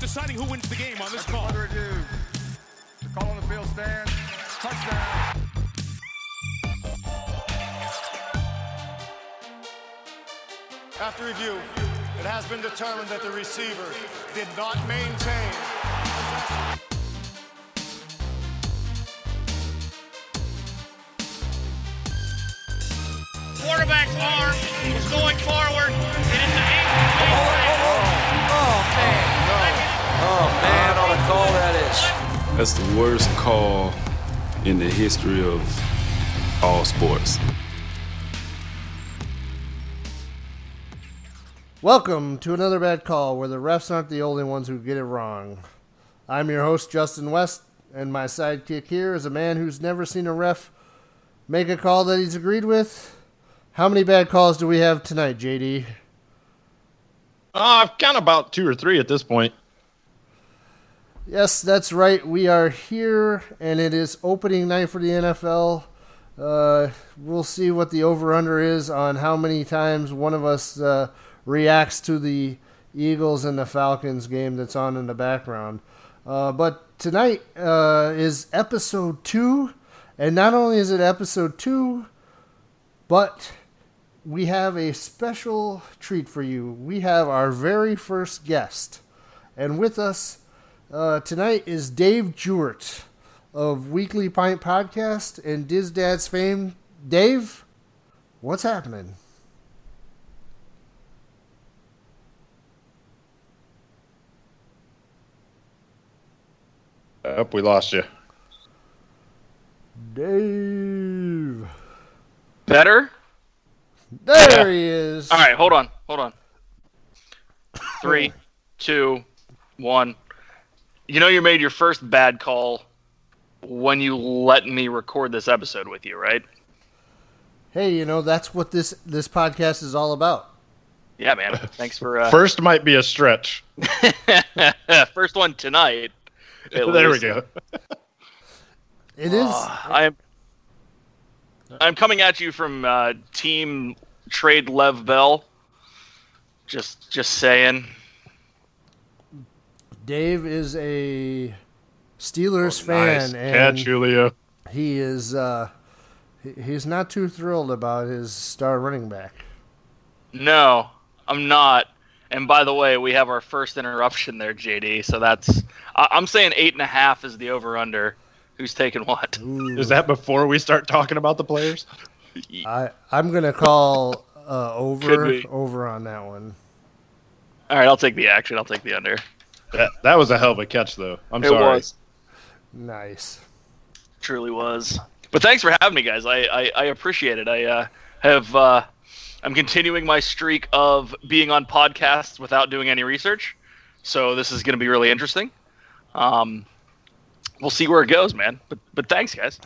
deciding who wins the game on this call. Further ado, the call on the field stands. Touchdown. After review, it has been determined that the receiver did not maintain. That's the worst call in the history of all sports. Welcome to another bad call where the refs aren't the only ones who get it wrong. I'm your host, Justin West, and my sidekick here is a man who's never seen a ref make a call that he's agreed with. How many bad calls do we have tonight, JD? Uh, I've count about two or three at this point. Yes, that's right. We are here, and it is opening night for the NFL. Uh, we'll see what the over under is on how many times one of us uh, reacts to the Eagles and the Falcons game that's on in the background. Uh, but tonight uh, is episode two, and not only is it episode two, but we have a special treat for you. We have our very first guest, and with us uh, tonight is Dave Jewett of Weekly Pint Podcast and Diz Dad's fame. Dave, what's happening? Up, we lost you. Dave. Better? There he is. All right, hold on. Hold on. Three, two, one. You know you made your first bad call when you let me record this episode with you, right? Hey, you know that's what this this podcast is all about. Yeah, man. Thanks for uh, First might be a stretch. first one tonight. at there we go. It is. I am I'm coming at you from uh, Team Trade Lev Bell. Just just saying. Dave is a Steelers Oh, Nice fan, and catch, Julio. he is uh, he's not too thrilled about his star running back. No, I'm not. And by the way, we have our first interruption there, JD. So that's I- I'm saying eight and a half is the over under. Who's taking what? Is that before we start talking about the players? I I'm gonna call uh, over over on that one. All right, I'll take the action. I'll take the under. That, that was a hell of a catch, though. I'm it sorry. was Nice. truly was. But thanks for having me, guys. I I, I appreciate it. I uh, have uh, I'm continuing my streak of being on podcasts without doing any research. So this is going to be really interesting. Um, we'll see where it goes, man. But but thanks, guys.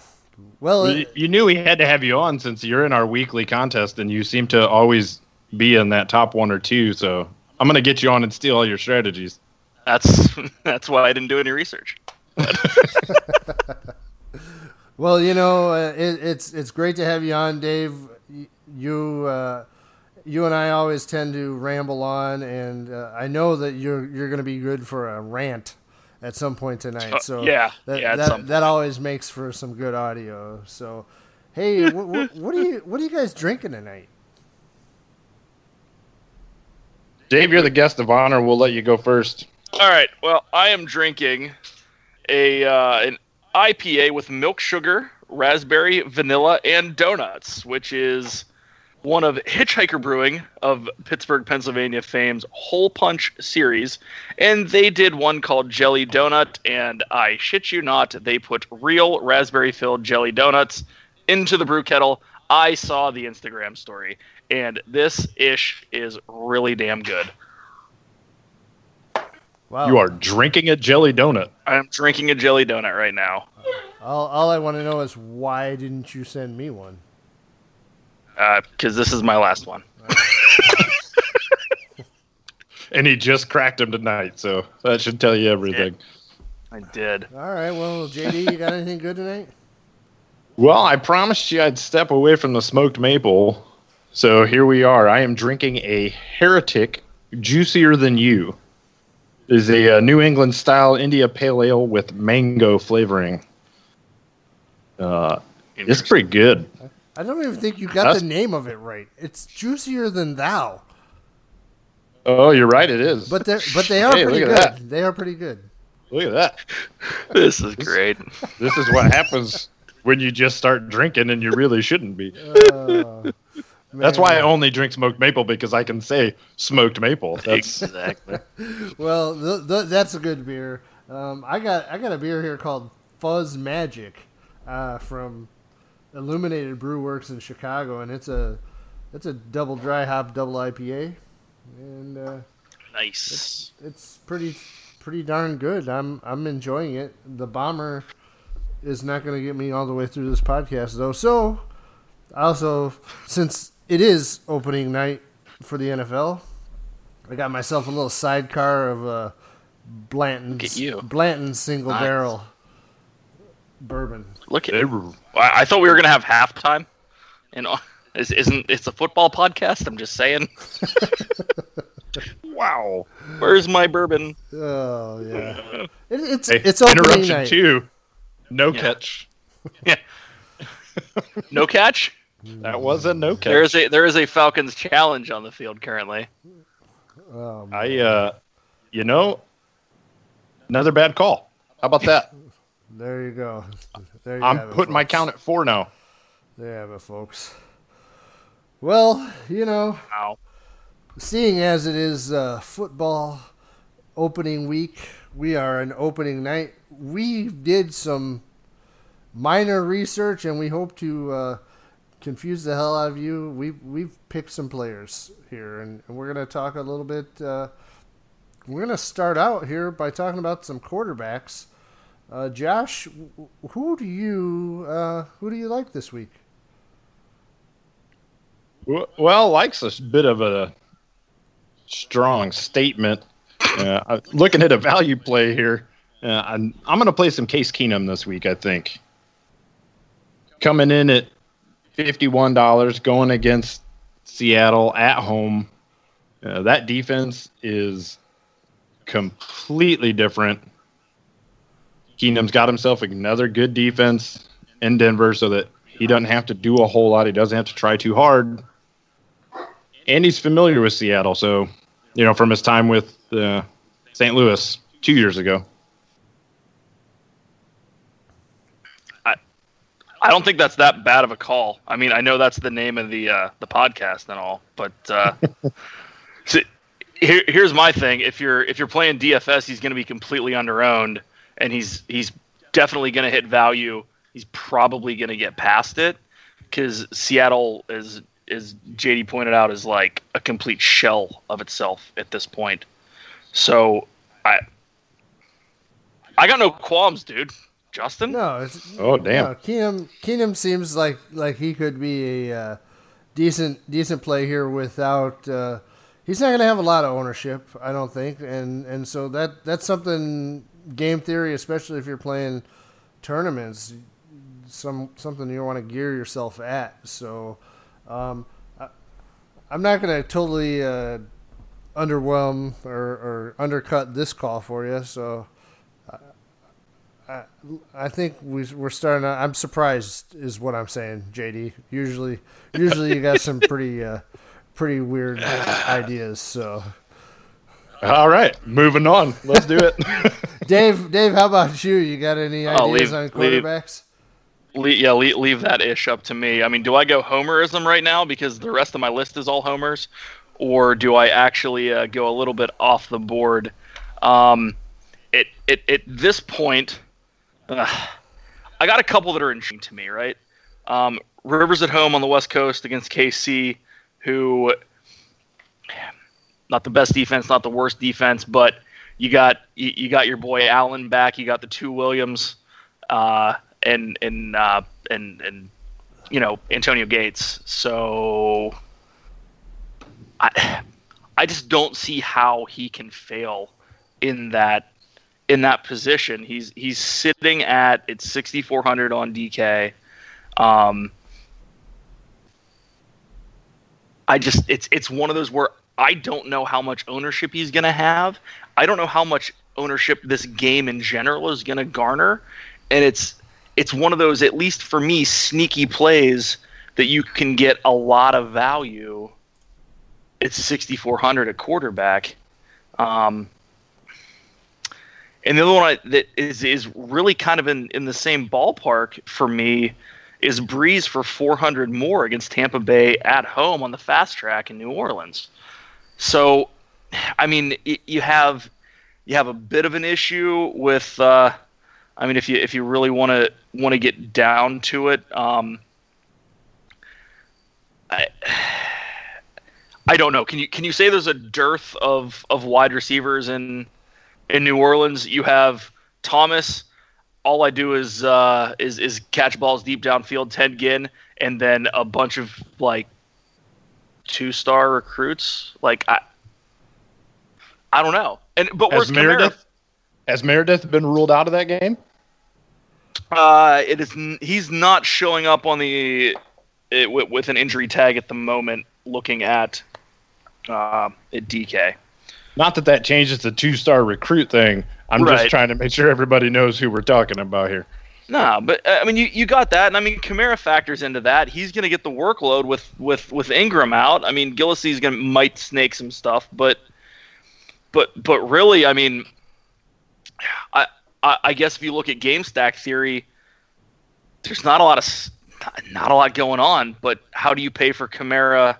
Well, You, you knew we had to have you on since you're in our weekly contest, and you seem to always be in that top one or two. So I'm going to get you on and steal all your strategies. That's that's why I didn't do any research. Well, you know, uh, it, it's it's great to have you on, Dave. You uh, you and I always tend to ramble on, and uh, I know that you're you're going to be good for a rant at some point tonight. So Uh, yeah, that yeah, that, that always makes for some good audio. So, hey, what, what, what are you what are you guys drinking tonight? Dave, you're the guest of honor. We'll let you go first. All right. Well, I am drinking a uh, an IPA with milk sugar, raspberry, vanilla, and donuts, which is one of Hitchhiker Brewing of Pittsburgh, Pennsylvania fame's Hole Punch series. And they did one called Jelly Donut, and I shit you not, they put real raspberry filled jelly donuts into the brew kettle. I saw the Instagram story, and this ish is really damn good. Wow, You are drinking a jelly donut. I'm drinking a jelly donut right now. All, all I want to know is why didn't you send me one? because Uh, this is my last one. And he just cracked him tonight, so that should tell you everything. I did. All right, well, JD, you got anything good tonight? Well, I promised you I'd step away from the smoked maple. So here we are. I am drinking a Heretic Juicier Than You. Is a uh, New England style India Pale Ale with mango flavoring. Uh, it's pretty good. I don't even think you got That's- the name of it right. It's juicier than thou, Oh, you're right. It is. but they but they are Hey, pretty good. that. They are pretty good. look at that. This is great. This is what happens when you just start drinking and you really shouldn't be. Uh, That's why I only drink smoked maple because I can say smoked maple. That's exactly. Well, th- th- that's a good beer. Um, I got I got a beer here called Fuzz Magic uh, from Illuminated Brew Works in Chicago, and it's a it's a double dry hop double IPA, and uh, Nice. it's pretty pretty darn good. I'm I'm enjoying it. The bomber is not going to get me all the way through this podcast though. So also since it is opening night for the NFL, I got myself a little sidecar of uh, Blanton's Look at you. Blanton's single Nice. barrel bourbon. Look at. I I thought we were gonna have halftime, and uh, is, isn't it's a football podcast? I'm just saying. wow. Where's my bourbon? Oh yeah, it, it's Hey, it's opening interruption night. two. No catch. Yeah. catch. No catch. That was a no catch. There is a there is a Falcons challenge on the field currently. Um, I uh, you know, another bad call. How about that? there you go. There you I'm have it, putting my count at four now. There you have it, folks. Well, you know, Wow. seeing as it is uh, football opening week, we are an opening night. We did some minor research, and we hope to uh, confuse the hell out of you. We've we've picked some players here, and, and we're gonna talk a little bit. Uh, we're gonna start out here by talking about some quarterbacks. Uh, Josh, who do you uh, who do you like this week? Well, likes a bit of a strong statement. Uh, looking at a value play here. Uh, I'm, I'm going to play some Case Keenum this week, I think. Coming in at $51, going against Seattle at home. Uh, that defense is completely different. Keenum's got himself another good defense in Denver so that he doesn't have to do a whole lot. He doesn't have to try too hard and he's familiar with Seattle. So, you know, from his time with uh, St. Louis two years ago. I don't think that's that bad of a call. I mean, I know that's the name of the uh, the podcast and all, but uh, so here, here's my thing: if you're if you're playing DFS, he's going to be completely underowned, and he's he's definitely going to hit value. He's probably going to get past it because Seattle is is JD pointed out is like a complete shell of itself at this point. So I I got no qualms, dude. Justin. No, it's, Oh, damn. No, Keenum Keenum seems like like he could be a uh, decent decent play here without. Uh, he's not going to have a lot of ownership, I don't think, and and so that that's something game theory, especially if you're playing tournaments, some something you want to gear yourself at. So, um, I, I'm not going to totally uh, underwhelm or, or undercut this call for you. So. I think we, we're starting. To, I'm surprised, is what I'm saying, JD. Usually, usually you got some pretty, uh, pretty weird ideas. So, All right, moving on. Let's do it. Dave, Dave, how about you? You got any Oh, ideas leave- on leave. quarterbacks? Le- yeah, leave, leave that ish up to me. I mean, do I go homerism right now because the rest of my list is all homers, or do I actually uh, go a little bit off the board? Um, it, it, at this point, uh, I got a couple that are interesting to me. Right, um, Rivers at home on the West Coast against KC, who not the best defense, not the worst defense, but you got you, you got your boy Allen back. You got the two Williams. Uh, and and uh, and and you know Antonio Gates. So I I just don't see how he can fail in that in that position. He's he's sitting at it's 6400 on DK. Um, I just it's it's one of those where I don't know how much ownership he's going to have. I don't know how much ownership this game in general is going to garner, and it's it's one of those at least for me sneaky plays that you can get a lot of value. It's 6400 at quarterback. Um, and the other one I, that is is really kind of in, in the same ballpark for me is Brees for 400 more against Tampa Bay at home on the fast track in New Orleans. So, I mean, you have you have a bit of an issue with. Uh, I mean, if you if you really want to want to get down to it, um, I I don't know. Can you can you say there's a dearth of of wide receivers in in New Orleans? You have Thomas. All I do is uh, is is catch balls deep downfield, Ted Ginn, and then a bunch of like two star recruits. Like I, I don't know. And but has Meredith has Meredith been ruled out of that game? Uh, it is. He's not showing up on the it, with, with, an injury tag at the moment. Looking at uh, at DK. Not that that changes the two star recruit thing. I'm right. just trying to make sure everybody knows who we're talking about here. No, but uh, I mean, you, you got that, and I mean, Kamara factors into that. He's going to get the workload with with with Ingram out. I mean, Gillislee's going to might snake some stuff, but but but really, I mean, I, I I guess if you look at game stack theory, there's not a lot of not a lot going on. But how do you pay for Kamara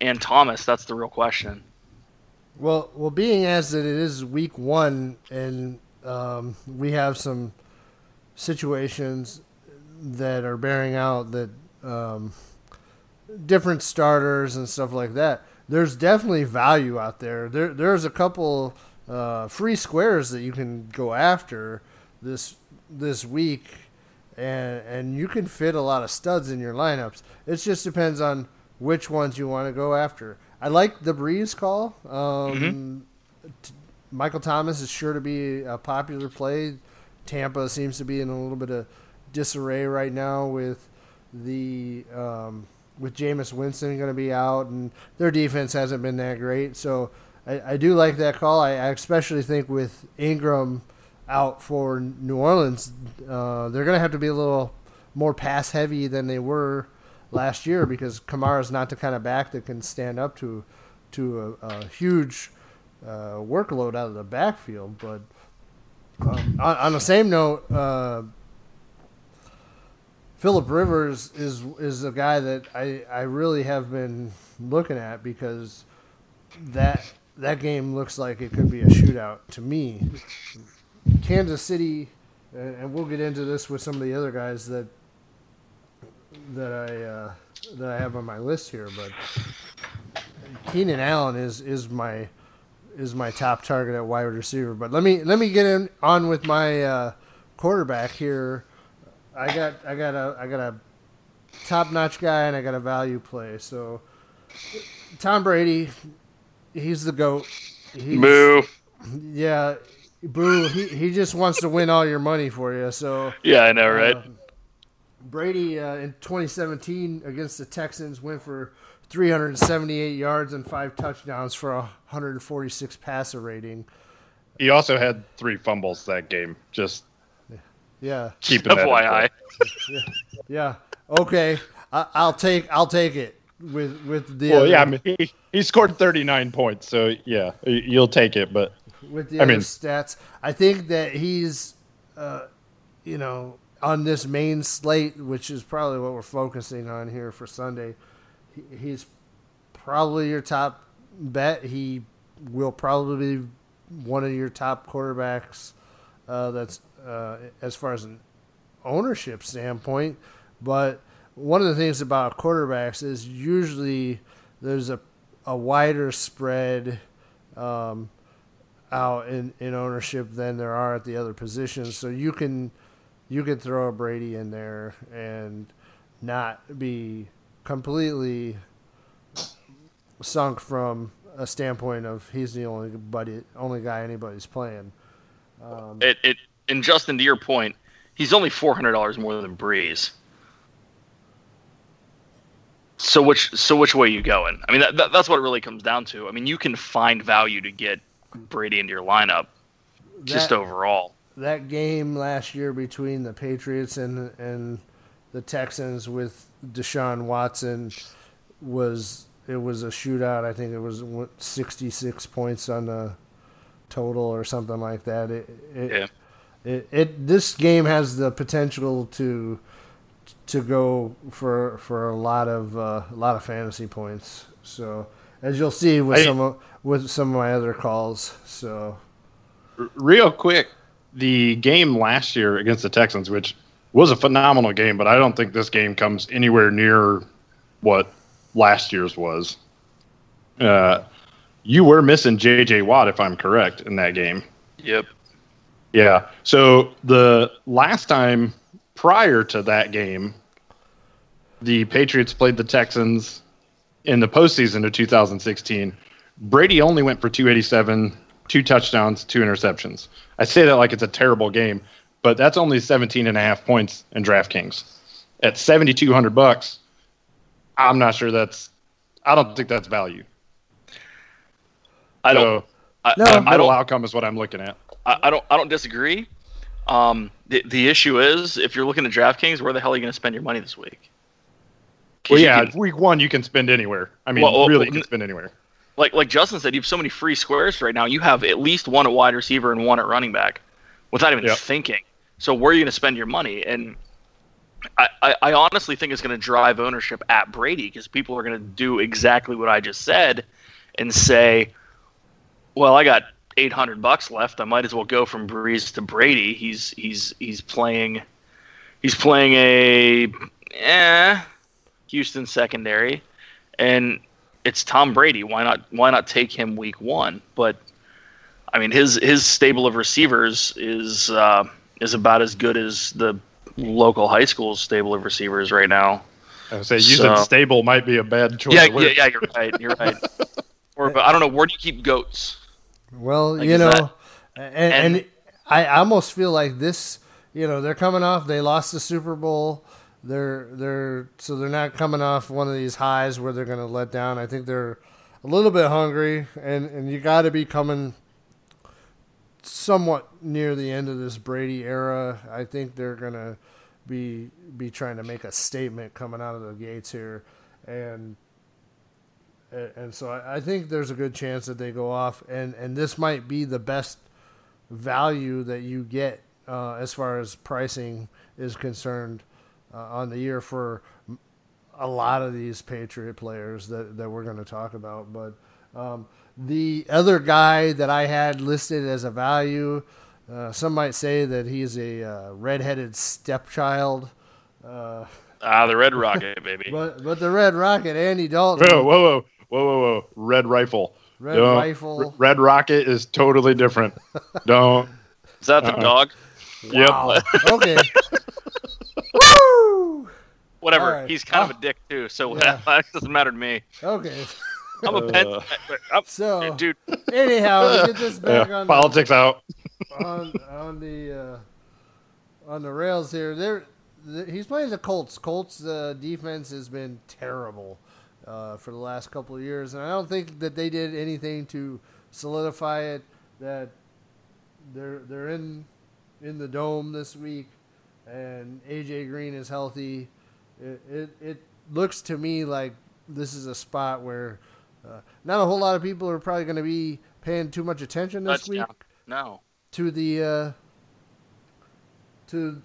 and Thomas? That's the real question. Well, well, being as that it is week one, and um, we have some situations that are bearing out that um, different starters and stuff like that. There's definitely value out there. There, there's a couple uh, free squares that you can go after this this week, and and you can fit a lot of studs in your lineups. It just depends on which ones you want to go after. I like the Brees call. Um, mm-hmm. t- Michael Thomas is sure to be a popular play. Tampa seems to be in a little bit of disarray right now with the um, with Jameis Winston going to be out, and their defense hasn't been that great. So I, I do like that call. I, I, especially think with Ingram out for New Orleans, uh, they're going to have to be a little more pass heavy than they were last year because Kamara's not the kind of back that can stand up to to a, a huge uh, workload out of the backfield, but um, on, on, the same note, uh, Philip Rivers is is a guy that I, I really have been looking at because that that game looks like it could be a shootout to me. Kansas City, and we'll get into this with some of the other guys that that I uh, that I have on my list here, but Keenan Allen is is my is my top target at wide receiver. But let me let me get in on with my uh, quarterback here. I got I got a I got a top notch guy and I got a value play. So Tom Brady, he's the goat. He's, boo. Yeah, boo. He he just wants to win all your money for you. So yeah, I know, right? Uh, Brady uh, in 2017 against the Texans went for 378 yards and five touchdowns for a 146 passer rating. He also had three fumbles that game. Just yeah, keeping that FYI. yeah. yeah. Okay. I, will take I'll take it with with the. Well, other, yeah. I mean, he, he scored 39 points, so yeah, you'll take it. But with the I other mean, stats, I think that he's, uh, you know, on this main slate, which is probably what we're focusing on here for Sunday he's probably your top bet. He will probably be one of your top quarterbacks. Uh, that's uh, as far as an ownership standpoint. But one of the things about quarterbacks is usually there's a a wider spread um, out in, in ownership than there are at the other positions. So you can you can throw a Brady in there and not be completely sunk from a standpoint of he's the only buddy, only guy anybody's playing. Um, it, it, and Justin, to your point, he's only four hundred dollars more than Brees. So which so which way you going? I mean that, that that's what it really comes down to. I mean you can find value to get Brady into your lineup just overall. That game last year between the Patriots and and the Texans with Deshaun Watson was it was a shootout. I think it was 66 points on the total or something like that. It, it, Yeah. it, it this game has the potential to to go for for a lot of uh, a lot of fantasy points. So as you'll see with I- some of, with some of my other calls. So real quick, the game last year against the Texans, which was a phenomenal game, but I don't think this game comes anywhere near what last year's was. Uh, you were missing J.J. Watt, if I'm correct, in that game. Yep. Yeah. So the last time prior to that game, the Patriots played the Texans in the postseason of 2016. Brady only went for 287, two touchdowns, two interceptions. I say that like it's a terrible game, but that's only 17 and a half points in DraftKings. At 7,200 bucks, I'm not sure that's. I don't think that's value. I don't So, I, No. I, I middle don't outcome is what I'm looking at. I, I don't I don't disagree. Um, the the issue is if you're looking at DraftKings, where the hell are you going to spend your money this week? 'Cause Well, yeah, can- week one you can spend anywhere. I mean, Well, well, really, you can spend anywhere. Like like Justin said, you have so many free squares right now. You have at least one at wide receiver and one at running back, without even Yep. thinking. So where are you going to spend your money? And I, I, I honestly think it's going to drive ownership at Brady because people are going to do exactly what I just said, and say, "Well, I got 800 bucks left. I might as well go from Brees to Brady. He's he's he's playing, he's playing a eh, Houston secondary, and it's Tom Brady. Why not? Why not take him week one? But I mean, his his stable of receivers is uh, is about as good as the local high school's stable of receivers right now. I would say using So- stable might be a bad choice. Yeah, yeah, yeah. You're right. You're right. or, but I don't know. Where do you keep goats? Well, Like, you know, that- and, and- and I almost feel like this. You know, they're coming off. They lost the Super Bowl. They're they're so they're not coming off one of these highs where they're going to let down. I think they're a little bit hungry, and and you got to be coming somewhat near the end of this Brady era. I think they're going to be be trying to make a statement coming out of the gates here, and and so I, I think there's a good chance that they go off, and and this might be the best value that you get uh, as far as pricing is concerned uh, on the year for a lot of these Patriot players that that we're going to talk about. But um, the other guy that I had listed as a value. Uh, some might say that he's a uh, redheaded stepchild, uh, Ah, the Red Rocket, baby. but but the Red Rocket, Andy Dalton, Whoa, whoa, whoa, whoa, whoa, whoa! Red rifle. Red Don't- Rifle. R- Red rocket is totally different. Don't. Is that the Uh-uh. dog? Wow. Yep. okay. Woo! Whatever. All right. He's kind of a dick too, so Yeah. that doesn't matter to me. Okay. I'm a pet. Uh. I'm, So dude, anyhow, get this back Yeah, on politics out. on on the uh, on the rails here. There, th- he's playing the Colts. Colts uh, defense has been terrible uh, for the last couple of years, and I don't think that they did anything to solidify it. That they're they're in in the dome this week, and AJ Green is healthy. It it, it looks to me like this is a spot where uh, not a whole lot of people are probably going to be paying too much attention this week touchdown. No. to the uh, to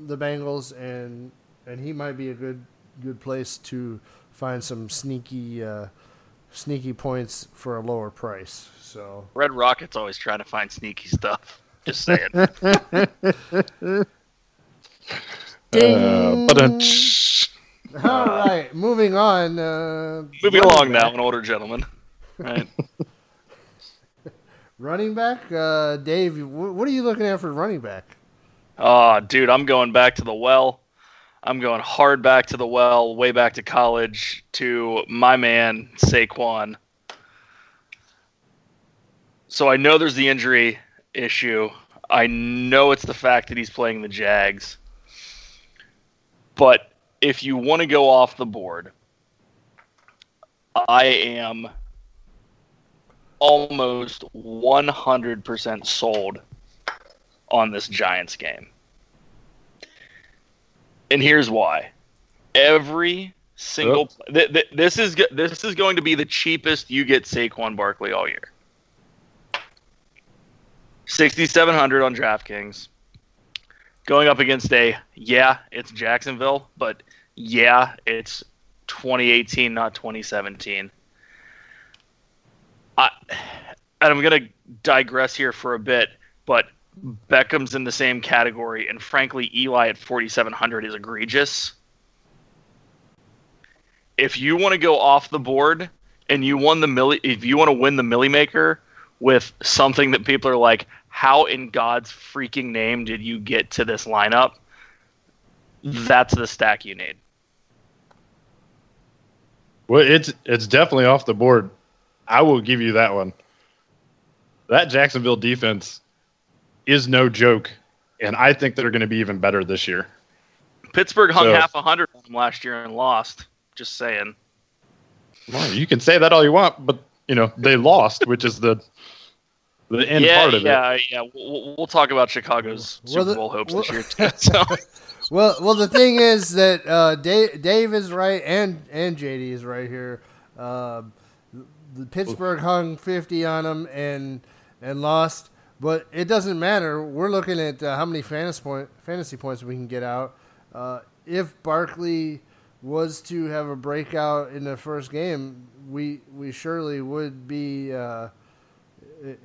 the Bengals, and and he might be a good good place to find some sneaky uh, sneaky points for a lower price. So Red Rocket's always trying to find sneaky stuff. Just saying. Uh, but all right, moving on. Uh, Moving along back. now, an older gentleman. Right. Running back, uh, Dave. What are you looking at for running back? Oh, dude, I'm going back to the well. I'm going hard back to the well, way back to college, to my man Saquon. So I know there's the injury issue. I know it's the fact that he's playing the Jags. But if you want to go off the board, I am almost 100% sold on this Giants game. And here's why. Every single th- th- this is this is going to be the cheapest you get Saquon Barkley all year. 6700 on DraftKings. Going up against a yeah, it's Jacksonville, but yeah, it's 2018 not 2017. I and I'm going to digress here for a bit, but Beckham's in the same category, and frankly, Eli at 4,700 is egregious. If you want to go off the board and you won the milli, if you want to win the milli maker with something that people are like, how in God's freaking name did you get to this lineup? That's the stack you need. Well, it's it's definitely off the board. I will give you that one. That Jacksonville defense is no joke, and I think they're going to be even better this year. Pittsburgh hung So- half a hundred on them last year and lost. Just saying. Well, you can say that all you want, but you know they lost, which is the the end yeah, part of it. yeah, yeah. We'll, we'll talk about Chicago's Well, Super the- Bowl hopes well- this year too. So. Well, well, the thing is that uh, Dave, Dave is right, and and JD is right here. Uh, the Pittsburgh hung fifty on them and and lost, but it doesn't matter. We're looking at uh, how many fantasy point fantasy points we can get out. Uh, if Barkley was to have a breakout in the first game, we we surely would be.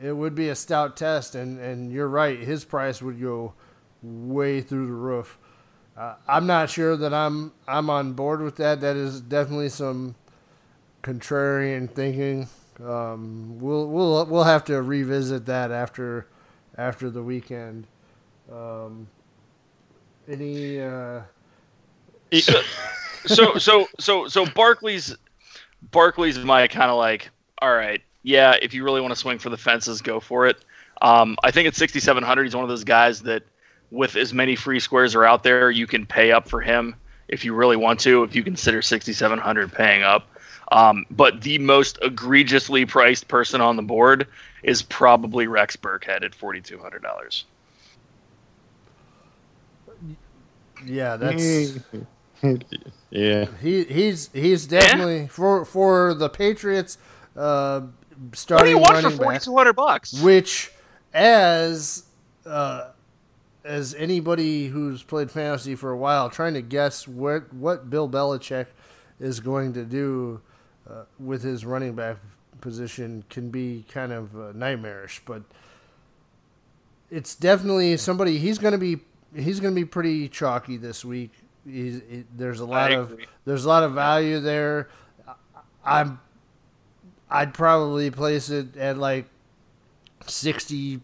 It, would be a stout test, and, and you're right. His price would go way through the roof. Uh, I'm not sure that I'm I'm on board with that. That is definitely some contrarian thinking. Um, we'll we'll we'll have to revisit that after after the weekend. Um, any uh, so, so so so so Barkley's Barkley's my kind of like all right yeah if you really want to swing for the fences go for it um, I think at 6700 he's one of those guys that with as many free squares are out there you can pay up for him if you really want to if you consider 6700 paying up um, but the most egregiously priced person on the board is probably Rex Burkhead at $4200 yeah, that's yeah. he he's he's definitely for for the Patriots. Uh, what do starting you want for running back. 4200 bucks? which as uh, as anybody who's played fantasy for a while trying to guess what what Bill Belichick is going to do uh, with his running back position can be kind of uh, nightmarish but it's definitely somebody he's going to be he's going to be pretty chalky this week. He's, it, there's a lot of there's a lot of value there. I'm I'd probably place it at like sixty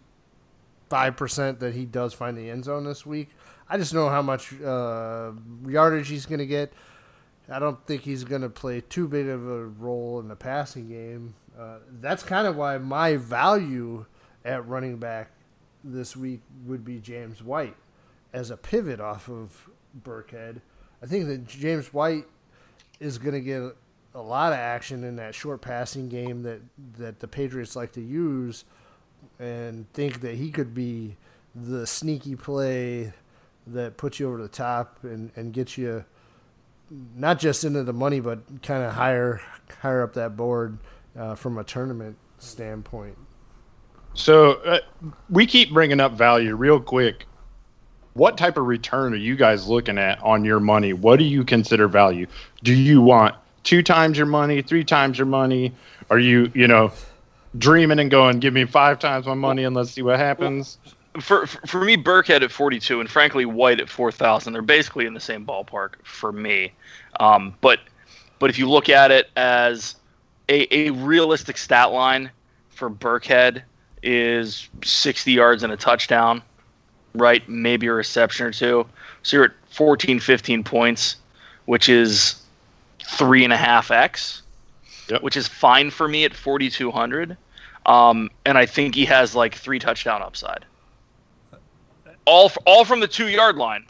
five percent that he does find the end zone this week. I just know how much uh, yardage he's going to get. I don't think he's going to play too big of a role in the passing game. Uh, that's kind of why my value at running back this week would be James White as a pivot off of Burkhead. I think that James White is going to get a lot of action in that short passing game that, that the Patriots like to use and think that he could be the sneaky play that puts you over the top and, and gets you not just into the money but kind of higher higher up that board uh, from a tournament standpoint. So uh, we keep bringing up value real quick. What type of return are you guys looking at on your money? What do you consider value? Do you want two times your money, three times your money? Are you, you know, dreaming and going, give me five times my money and let's see what happens? for for me, Burkhead at 42 and frankly White at 4,000, they're basically in the same ballpark for me. Um, but but if you look at it as a, a realistic stat line for Burkhead is 60 yards and a touchdown, right? Maybe a reception or two. So you're at 14, 15 points, which is three and a half x, Yep. which is fine for me at 4,200. Um, and I think he has like three touchdown upside. All f- all from the two yard line.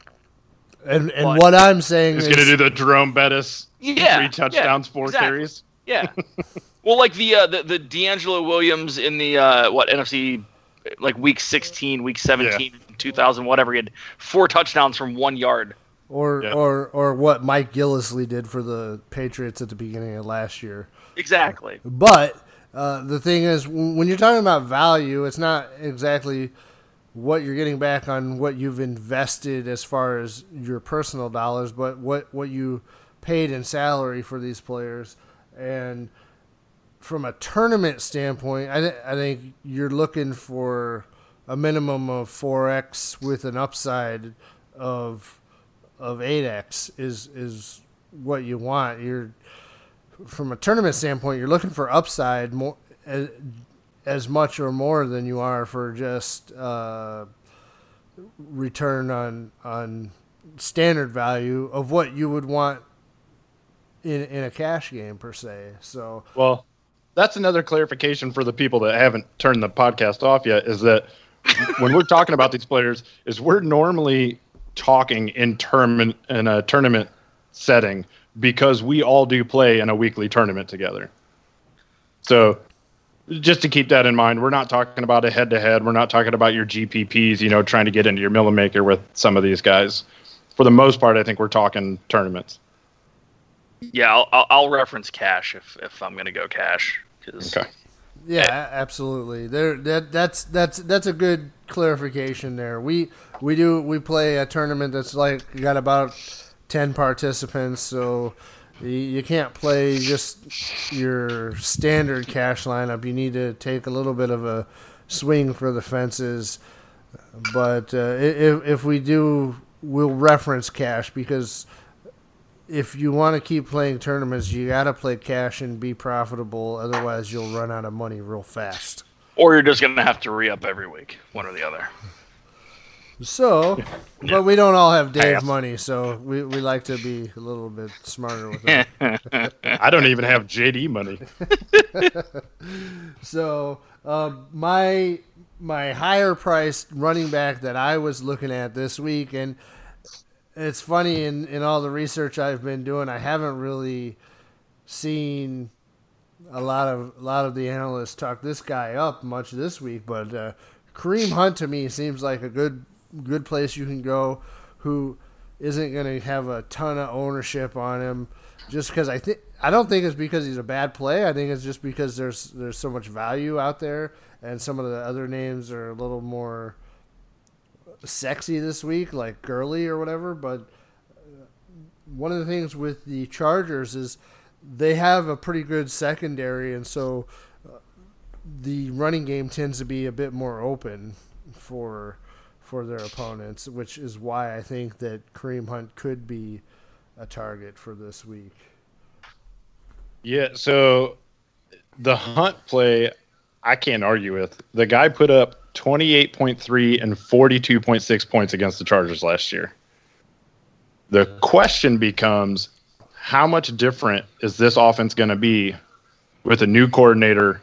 And and But- what I'm saying is He's is going to do the Jerome Bettis Yeah, three touchdowns, yeah, four exactly. carries. Yeah. well, like the uh, the the DeAngelo Williams in the uh, what NFC like week 16, week 17, 2000, whatever. He had four touchdowns from one yard. Or Yeah. or or what Mike Gillislee did for the Patriots at the beginning of last year. Exactly. But uh, the thing is, when you're talking about value, it's not exactly what you're getting back on what you've invested as far as your personal dollars, but what, what you paid in salary for these players. And from a tournament standpoint, I, th- I think you're looking for a minimum of 4x with an upside of of 8x is is what you want. You're from a tournament standpoint, you're looking for upside more as, as much or more than you are for just uh, return on on standard value of what you would want in in a cash game per se. So Well, that's another clarification for the people that haven't turned the podcast off yet. Is that when we're talking about these players, is we're normally talking in tournament in a tournament setting because we all do play in a weekly tournament together. So just to keep that in mind, we're not talking about a head to head. We're not talking about your GPPs, you know, trying to get into your millimaker with some of these guys. For the most part, I think we're talking tournaments. Yeah, I'll, I'll, I'll reference cash if, if I'm going to go cash. 'cause- Okay. Yeah, a- absolutely. There, that that's that's that's a good clarification there. We we do we play a tournament that's like got about ten participants, so you, you can't play just your standard cash lineup. You need to take a little bit of a swing for the fences. But uh, if if we do, we'll reference cash because if you want to keep playing tournaments, you got to play cash and be profitable. Otherwise, you'll run out of money real fast. Or you're just going to have to re up every week, one or the other. So, but we don't all have Dave money, so we, we like to be a little bit smarter with it. I don't even have JD money. So, uh, my my higher priced running back that I was looking at this week, and it's funny in in all the research I've been doing, I haven't really seen a lot of a lot of the analysts talk this guy up much this week, but uh, Kareem Hunt to me seems like a good good place you can go. Who isn't going to have a ton of ownership on him, just because I think I don't think it's because he's a bad play. I think it's just because there's there's so much value out there, and some of the other names are a little more sexy this week, like Gurley or whatever. But one of the things with the Chargers is they have a pretty good secondary, and so uh, the running game tends to be a bit more open for for their opponents, which is why I think that Kareem Hunt could be a target for this week. Yeah, so the Hunt play, I can't argue with. The guy put up 28.3 and 42.6 points against the Chargers last year. The question becomes how much different is this offense going to be with a new coordinator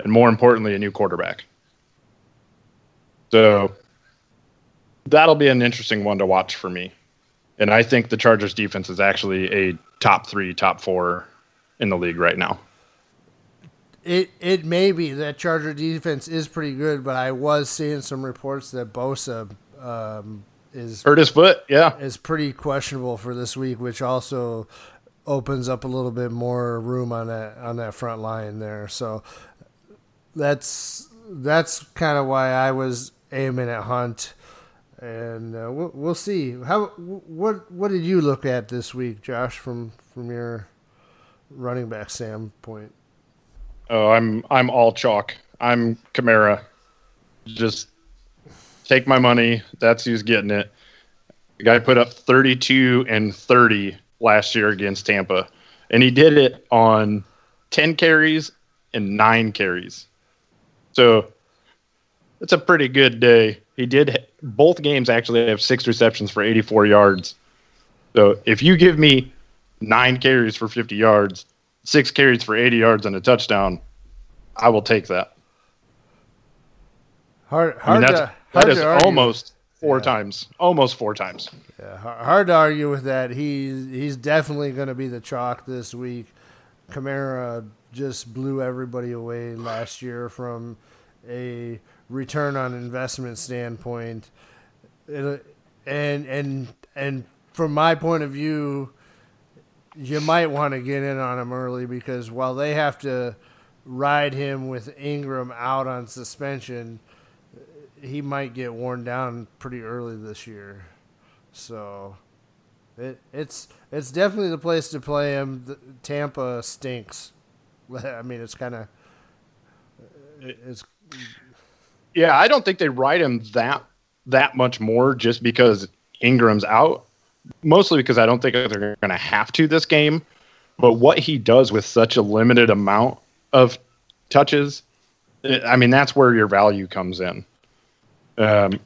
and more importantly, a new quarterback? So that'll be an interesting one to watch for me. And I think the Chargers defense is actually a top three, top four in the league right now. It it may be that Charger defense is pretty good, but I was seeing some reports that Bosa um, is Hurt his foot, yeah. is pretty questionable for this week, which also opens up a little bit more room on that on that front line there. So that's that's kind of why I was aiming at Hunt, and uh, we'll, we'll see how what what did you look at this week, Josh, from from your running back standpoint? Oh, I'm I'm all chalk. I'm Kamara. Just take my money. That's who's getting it. The guy put up 32 and 30 last year against Tampa, and he did it on 10 carries and nine carries. So it's a pretty good day. He did both games actually have six receptions for 84 yards. So if you give me nine carries for 50 yards, six carries for 80 yards and a touchdown, I will take that. Hard I mean, hard that's, to that hard is to argue. almost four times, almost four times. Yeah, hard to argue with that. He's he's definitely going to be the chalk this week. Kamara just blew everybody away last year from a return on investment standpoint. And and and from my point of view, you might want to get in on him early because while they have to ride him with Ingram out on suspension, he might get worn down pretty early this year. So it, it's it's definitely the place to play him. The, Tampa stinks. I mean, it's kind of uh, it's Yeah, I don't think they ride him that that much more just because Ingram's out. Mostly because I don't think they're going to have to this game. But what he does with such a limited amount of touches, I mean, that's where your value comes in. Um,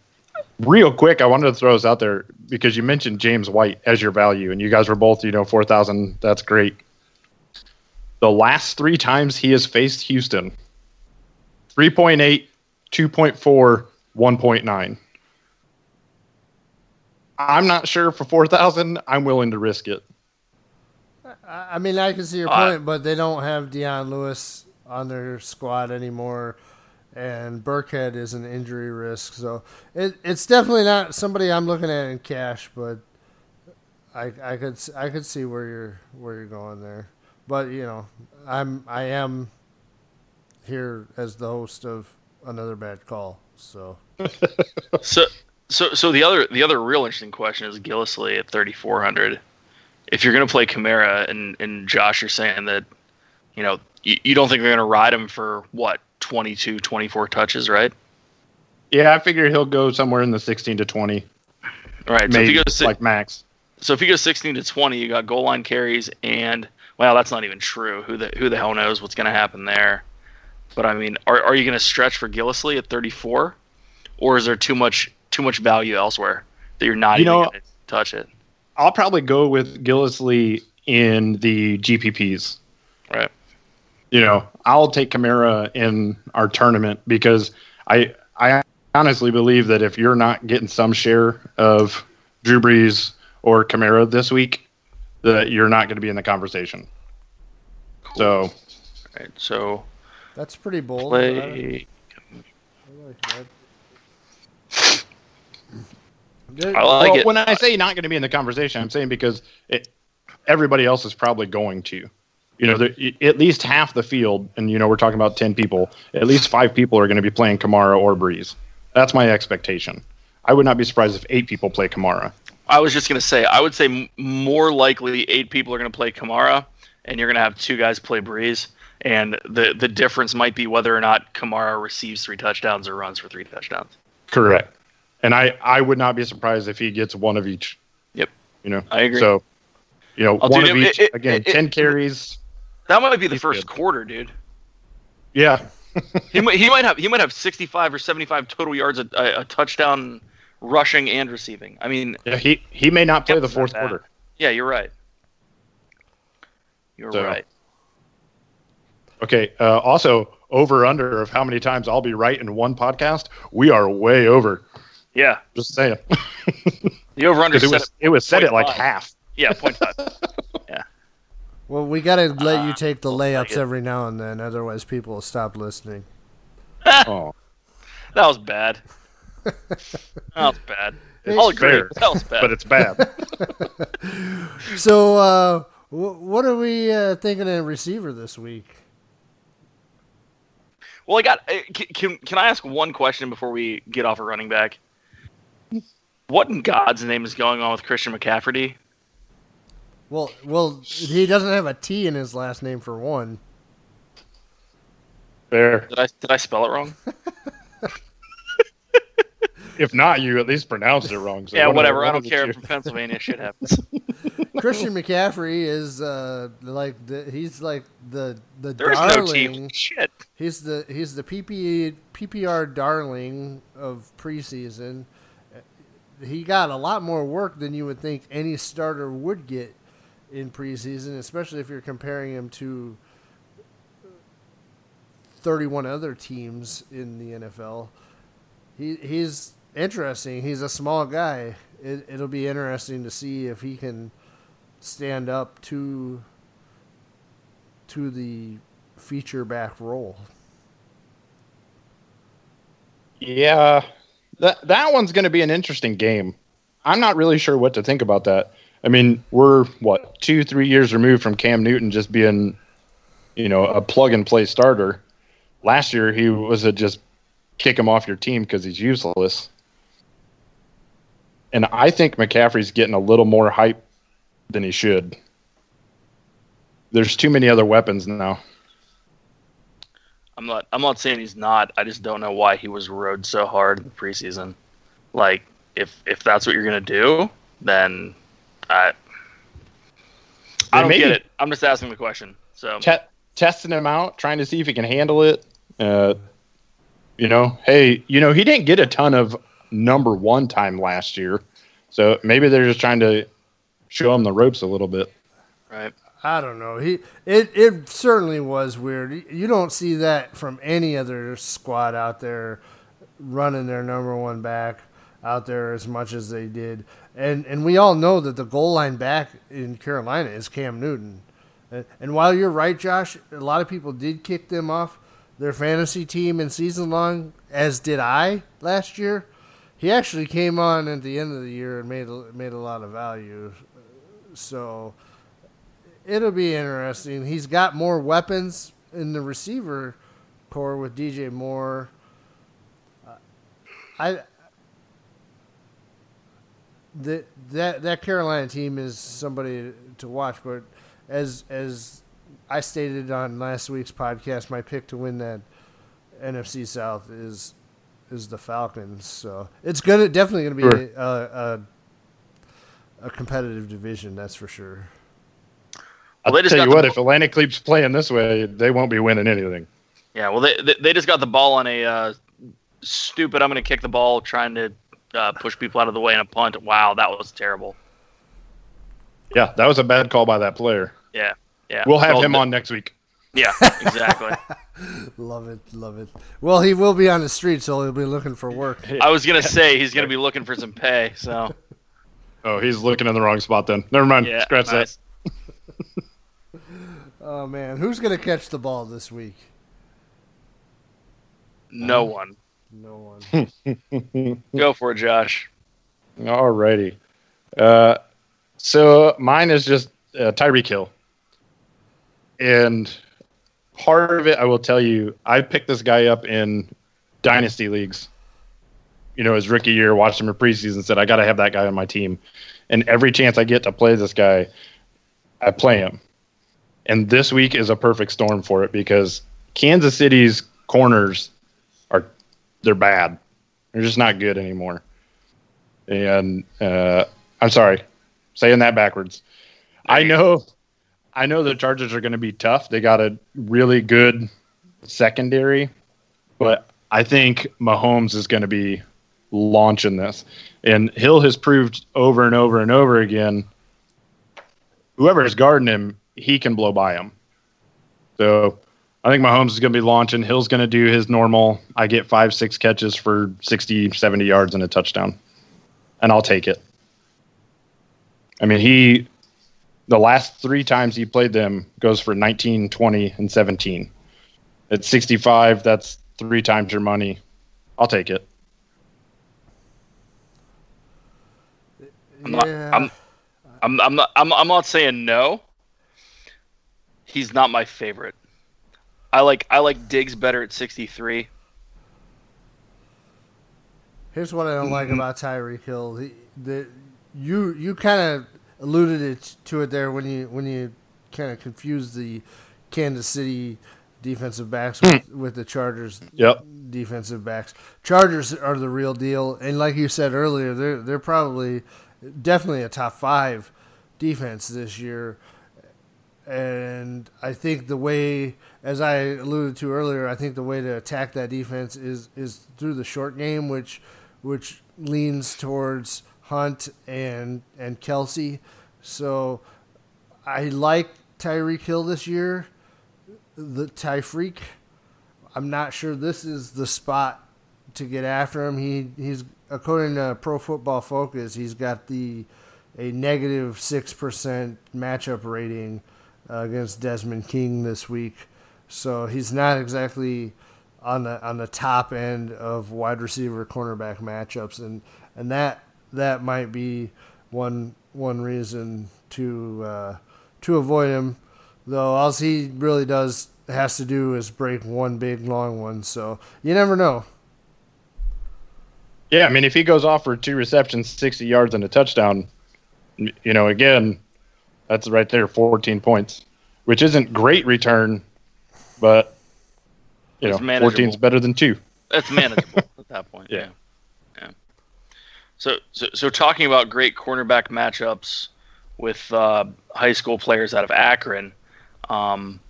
real quick, I wanted to throw this out there because you mentioned James White as your value, and you guys were both, you know, 4,000. That's great. The last three times he has faced Houston 3.8, 2.4, 1.9. I'm not sure for 4,000. I'm willing to risk it. I mean, I can see your Uh, point, but they don't have Dion Lewis on their squad anymore, and Burkhead is an injury risk. So it, it's definitely not somebody I'm looking at in cash, but I, I could I could see where you're where you're going there. But you know, I'm I am here as the host of another bad call. So So, so, so the other the other real interesting question is Gillislee at 3400. If you're going to play Kamara and and Josh, you're saying that, you know, you, you don't think they're going to ride him for what 22, 24 touches, right? Yeah, I figure he'll go somewhere in the 16 to 20. All right. So if Maybe you go si- like max. so if you go 16 to 20, you got goal line carries and well, that's not even true. Who the who the hell knows what's going to happen there? But I mean, are are you going to stretch for Gillislee at 34, or is there too much too much value elsewhere that you're not You even know- going to touch it? I'll probably go with Gillislee in the GPPs. Right. You know, I'll take Kamara in our tournament because I I honestly believe that if you're not getting some share of Drew Brees or Kamara this week, that you're not going to be in the conversation. So Right. So that's pretty bold. but I don't- play. I like that. I like well, it. when I say not going to be in the conversation, I'm saying because it, everybody else is probably going to. You know, there, at least half the field, and you know, we're talking about ten people. At least five people are going to be playing Kamara or Brees. That's my expectation. I would not be surprised if eight people play Kamara. I was just gonna say, I would say more likely eight people are gonna play Kamara, and you're gonna have two guys play Brees, and the the difference might be whether or not Kamara receives three touchdowns or runs for three touchdowns. Correct. And I, I would not be surprised if he gets one of each. Yep. You know, I agree. So, you know, Oh, one dude, of it- each. it- again, it- ten carries. That might be the first good. quarter, dude. Yeah. He might he might have he might have 65 or 75 total yards, a, a, a touchdown, rushing and receiving. I mean, yeah. He he may not play the fourth quarter. yeah, you're right. You're So- right. Okay. Uh, also, over under of how many times I'll be right in one podcast. We are way over. Yeah, Just saying. the over under it was it was set at like 0.5. half. yeah point five. yeah. Well, we got to let you take the layups it. every now and then, otherwise people will stop listening. Oh, That was bad. That was bad. It's I'll agree. fair. That was bad. but it's bad. So, uh, wh- what are we uh, thinking of receiver this week? Well, I got. uh, c- Can can I ask one question before we get off a running back? What in God's name is going on with Christian McCaffrey? Well, well, he doesn't have a T in his last name for one. Fair. Did I did I spell it wrong? If not, you at least pronounced it wrong. So yeah, one whatever. I don't care. two. From Pennsylvania, shit happens. Christian McCaffrey is uh, like the, he's like the the There is darling. no. Shit. He's the he's the PP, PPR darling of preseason. He got a lot more work than you would think any starter would get in preseason, especially if you're comparing him to 31 other teams in the NFL. He he's interesting. He's a small guy. It, it'll be interesting to see if he can stand up to to the feature back role. Yeah, that that one's going to be an interesting game. I'm not really sure what to think about that. I mean, we're what two, three years removed from Cam Newton just being, you know, a plug and play starter. Last year, he was a just kick him off your team because he's useless. And I think McCaffrey's getting a little more hype than he should. There's too many other weapons now. I'm not. I'm not saying he's not. I just don't know why he was rode so hard in the preseason. Like, if if that's what you're gonna do, then I I don't get it. I'm just asking the question. So te- testing him out, trying to see if he can handle it. Uh, you know, hey, you know, he didn't get a ton of number one time last year, so maybe they're just trying to show him the ropes a little bit. right. I don't know. He it it certainly was weird. You don't see that from any other squad out there running their number one back out there as much as they did. And and we all know that the goal line back in Carolina is Cam Newton. And, while you're right, Josh, a lot of people did kick them off their fantasy team in season long, as did I last year. He actually came on at the end of the year and made made a lot of value. So it'll be interesting. He's got more weapons in the receiver corps with DJ Moore. Uh, I the, that that Carolina team is somebody to watch, but as as I stated on last week's podcast, my pick to win that NFC South is is the Falcons. So it's gonna definitely gonna be Sure. a, a a competitive division, that's for sure. I'll Well, they just tell you what, ball- if Atlanta keeps playing this way, they won't be winning anything. Yeah. Well, they they, they just got the ball on a uh, stupid. I'm gonna kick the ball, trying to uh, push people out of the way in a punt. Wow, that was terrible. Yeah, that was a bad call by that player. Yeah. Yeah. We'll have Well, him the- on next week. Yeah. Exactly. Love it, love it. Well, he will be on the street, so he'll be looking for work. I was gonna say he's gonna be looking for some pay. So Oh, he's looking in the wrong spot then. Never mind. yeah. Scratch nice. Oh man, who's gonna catch the ball this week? No one. No one. Go for it, Josh. that. Alrighty. Uh, so mine is just uh, Tyreek Hill. And part of it, I will tell you, I picked this guy up in dynasty leagues. You know, his rookie year, watched him in preseason, said, I got to have that guy on my team. And every chance I get to play this guy, I play him. And this week is a perfect storm for it because Kansas City's corners are they're bad. They're just not good anymore. And uh, I'm sorry, saying that backwards. I know, I know the Chargers are going to be tough. They got a really good secondary, but I think Mahomes is going to be launching this. And Hill has proved over and over and over again. Whoever is guarding him, he can blow by him. So I think Mahomes is going to be launching. Hill's going to do his normal. I get five, six catches for 60, 70 yards and a touchdown. And I'll take it. I mean, he, the last three times he played them goes for 19, 20, and 17. At 65, that's three times your money. I'll take it. I'm not. Yeah. I'm, I'm. I'm not. I'm. I'm not saying no. He's not my favorite. I like. I like Diggs better at 63. Here's what I don't like mm-hmm. about Tyreek Hill. He, the you you kind of alluded it to it there when you when you kind of confused the Kansas City defensive backs with, hmm. with the Chargers Yep. defensive backs. Chargers are the real deal, and like you said earlier, they're they're probably definitely a top five defense this year. And I think the way, as I alluded to earlier, I think the way to attack that defense is is through the short game, which which leans towards Hunt and and Kelce. So I like Tyreek Hill this year. The Ty Freak. I'm not sure this is the spot to get after him. He he's according to Pro Football Focus, he's got the a negative six percent matchup rating against Desmond King this week. So he's not exactly on the on the top end of wide receiver cornerback matchups, and and that that might be one one reason to uh, to avoid him. Though all he really does has to do is break one big long one, so you never know. Yeah, I mean, if he goes off for two receptions, 60 yards, and a touchdown, you know, again, that's right there, 14 points, which isn't great return, but, you It's know, manageable. 14 is better than two. That's manageable at that point. Yeah. yeah. Yeah. So, so, so talking about great cornerback matchups with uh, high school players out of Akron, um,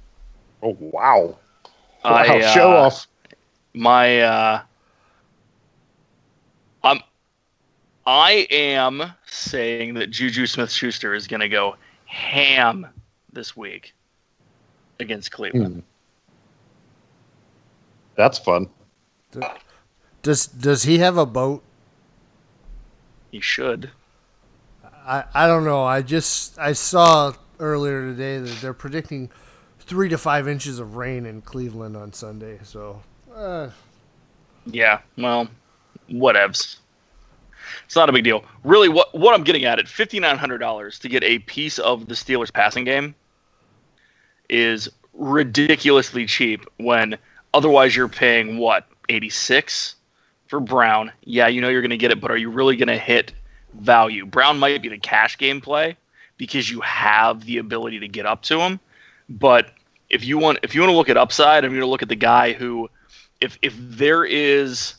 Oh, wow. Wow, I, uh, show off. my uh, I'm I am saying that Juju Smith Schuster is going to go ham this week against Cleveland. Hmm. That's fun. Does does he have a boat? He should. I, I don't know. I just I saw earlier today that they're predicting three to five inches of rain in Cleveland on Sunday. So uh, Yeah, well, whatevs. It's not a big deal. Really, what what I'm getting at at fifty nine hundred dollars to get a piece of the Steelers passing game is ridiculously cheap when otherwise you're paying what eighty six for Brown. Yeah, you know you're going to get it, but are you really going to hit value? Brown might be the cash game play because you have the ability to get up to him, but if you want if you want to look at upside, I'm going to look at the guy who if if there is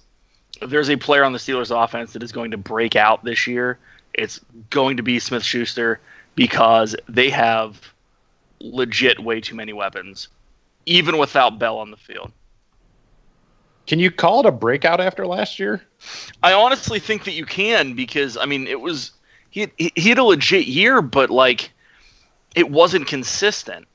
if there's a player on the Steelers offense that is going to break out this year, it's going to be Smith Schuster because they have legit way too many weapons, even without Bell on the field. Can you call it a breakout after last year? I honestly think that you can because I mean it was he he had a legit year, but like it wasn't consistent.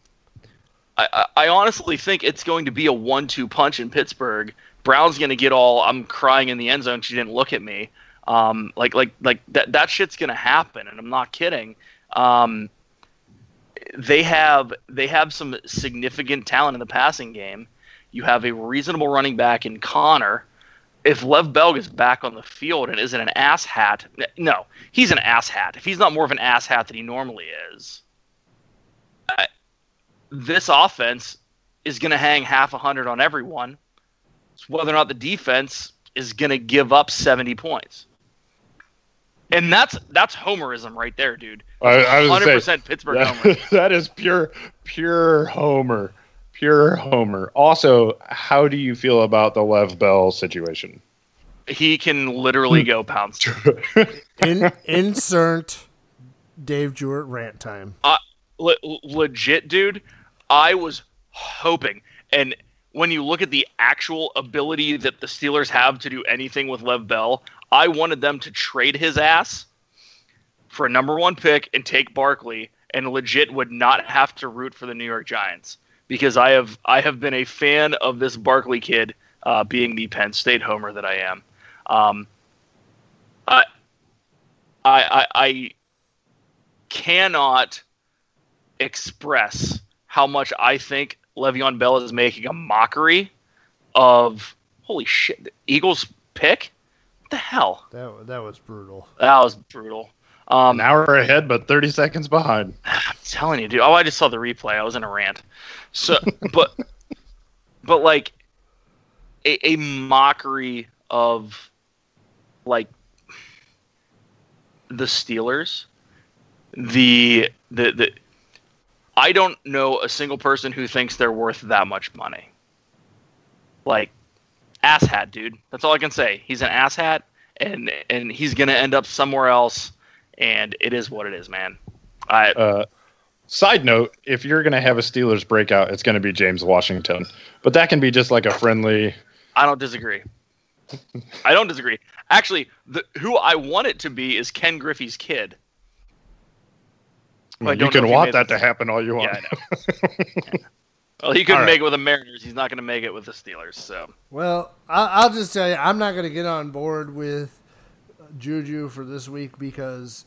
I, I I honestly think it's going to be a one-two punch in Pittsburgh. Brown's to get all I'm crying in the end zone. She didn't look at me. Um, like like like that that shit's to happen, and I'm not kidding. Um, they have they have some significant talent in the passing game. You have a reasonable running back in Conner if Lev Bell is back on the field and isn't an ass hat, no, he's an ass hat. If he's not more of an ass hat than he normally is, I, this offense is going to hang half a hundred on everyone. It's whether or not the defense is going to give up seventy points, and that's that's homerism right there, dude. I, I was Hundred gonna say, percent Pittsburgh homer. that, that is pure, pure Homer. Pure Homer. Also, how do you feel about the Lev Bell situation? He can literally go pounds. in, insert Dave Jewett rant time. le- legit, dude, I was hoping. And when you look at the actual ability that the Steelers have to do anything with Lev Bell, I wanted them to trade his ass for a number one pick and take Barkley, and legit would not have to root for the New York Giants because I have I have been a fan of this Barkley kid, uh, being the Penn State homer that I am. Um, I, I I I cannot express how much I think Le'Veon Bell is making a mockery of holy shit the Eagles pick. What the hell? That that was brutal. That was brutal. Um, An hour ahead, but 30 seconds behind. I'm telling you, dude. Oh, I just saw the replay. I was in a rant. So, but, but like, a, a mockery of, like, the Steelers. The the the. I don't know a single person who thinks they're worth that much money. Like, asshat, dude. That's all I can say. He's an asshat, and and he's gonna end up somewhere else. And it is what it is, man. I Uh, side note: If you're going to have a Steelers breakout, it's going to be James Washington, but that can be just like a friendly. I don't disagree. I don't disagree. Actually, the, who I want it to be is Ken Griffey's kid. I you don't know can want that to happen all you want. Yeah, I know. Well, he couldn't All right. make it with the Mariners. He's not going to make it with the Steelers. So Well, I, I'll just tell you, I'm not going to get on board with Juju for this week because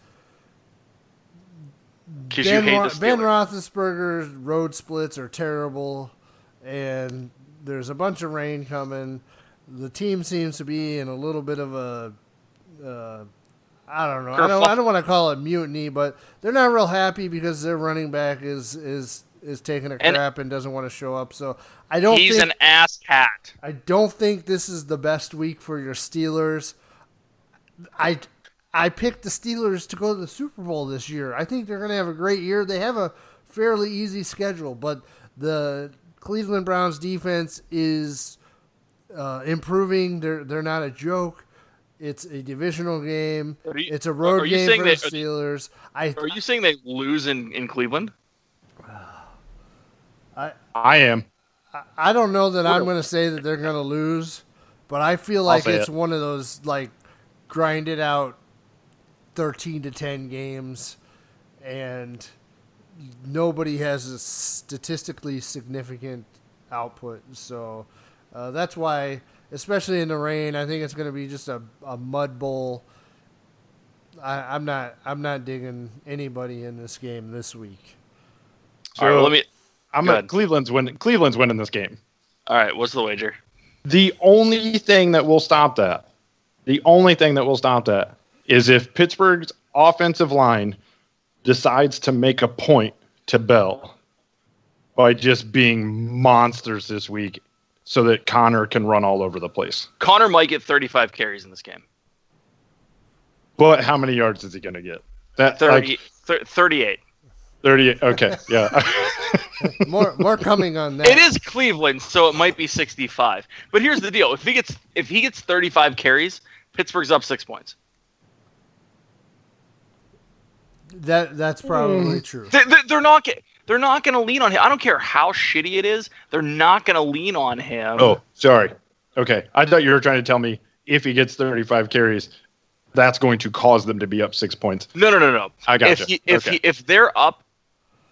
Because Ben, hate Ro- ben Roethlisberger's road splits are terrible, and there's a bunch of rain coming. The team seems to be in a little bit of a, uh, I don't know. I don't, I don't want to call it mutiny, but they're not real happy because their running back is is is taking a And- crap and doesn't want to show up. So I don't. He's think, an ass cat. I don't think this is the best week for your Steelers. I I picked the Steelers to go to the Super Bowl this year. I think they're going to have a great year. They have a fairly easy schedule, but the Cleveland Browns defense is uh, improving. They're they're not a joke. It's a divisional game. You- it's a road are you game saying for the that- Steelers. I Are you saying they lose in, in Cleveland? I I am. I don't know that I'm going to say that they're going to lose, but I feel like it's it. one of those like grinded out 13 to 10 games and nobody has a statistically significant output. So uh, that's why, especially in the rain, I think it's going to be just a, a mud bowl. I, I'm not I'm not digging anybody in this game this week. All right, So- let me. I'm Go at. Cleveland's win. Cleveland's winning this game. All right, what's the wager? The only thing that will stop that, the only thing that will stop that is if Pittsburgh's offensive line decides to make a point to Bell by just being monsters this week so that Conner can run all over the place. Conner might get 35 carries in this game. But how many yards is he going to get? That 30, like, thir- 38. 30 okay, yeah. More more coming on that. It is Cleveland, so it might be 65. But here's the deal: if he gets if he gets 35 carries, Pittsburgh's up six points. That that's probably hmm. true. They, they, they're not get, they're not going to lean on him. I don't care how shitty it is. They're not going to lean on him. oh, sorry. Okay. I thought you were trying to tell me if he gets 35 carries, that's going to cause them to be up 6 points. no, no, no, no. I gotcha. If he, if Okay. he, if they're up,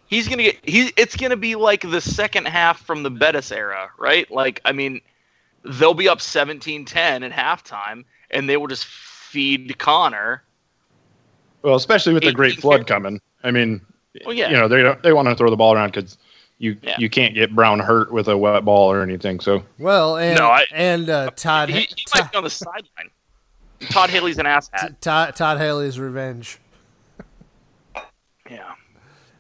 he's gonna get he. It's gonna be like the second half from the Bettis era, right? Like I mean, they'll be up 17-10 at halftime, and they will just feed Conner. Well, especially with the great flood coming. I mean, Well, yeah. you know, they they want to throw the ball around cuz you Yeah. you can't get Brown hurt with a wet ball or anything. So, Well, and No, I- and uh, Todd He, he Todd, might be on the sideline. Todd Haley's an asshat. Todd, Todd Haley's revenge. Yeah.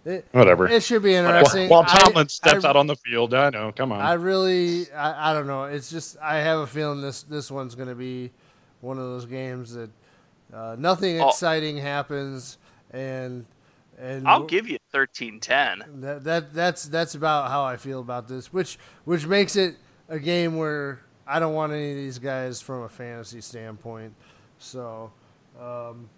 It, whatever. it should be interesting. while I- Tomlin steps I, out on the field, I know. Come on. I really, I, I don't know. It's just I have a feeling this this one's going to be one of those games that uh, nothing Oh. exciting happens, and and I'll give you 13-10. that, that that's that's about how I feel about this, which which makes it a game where I don't want any of these guys from a fantasy standpoint. So, um,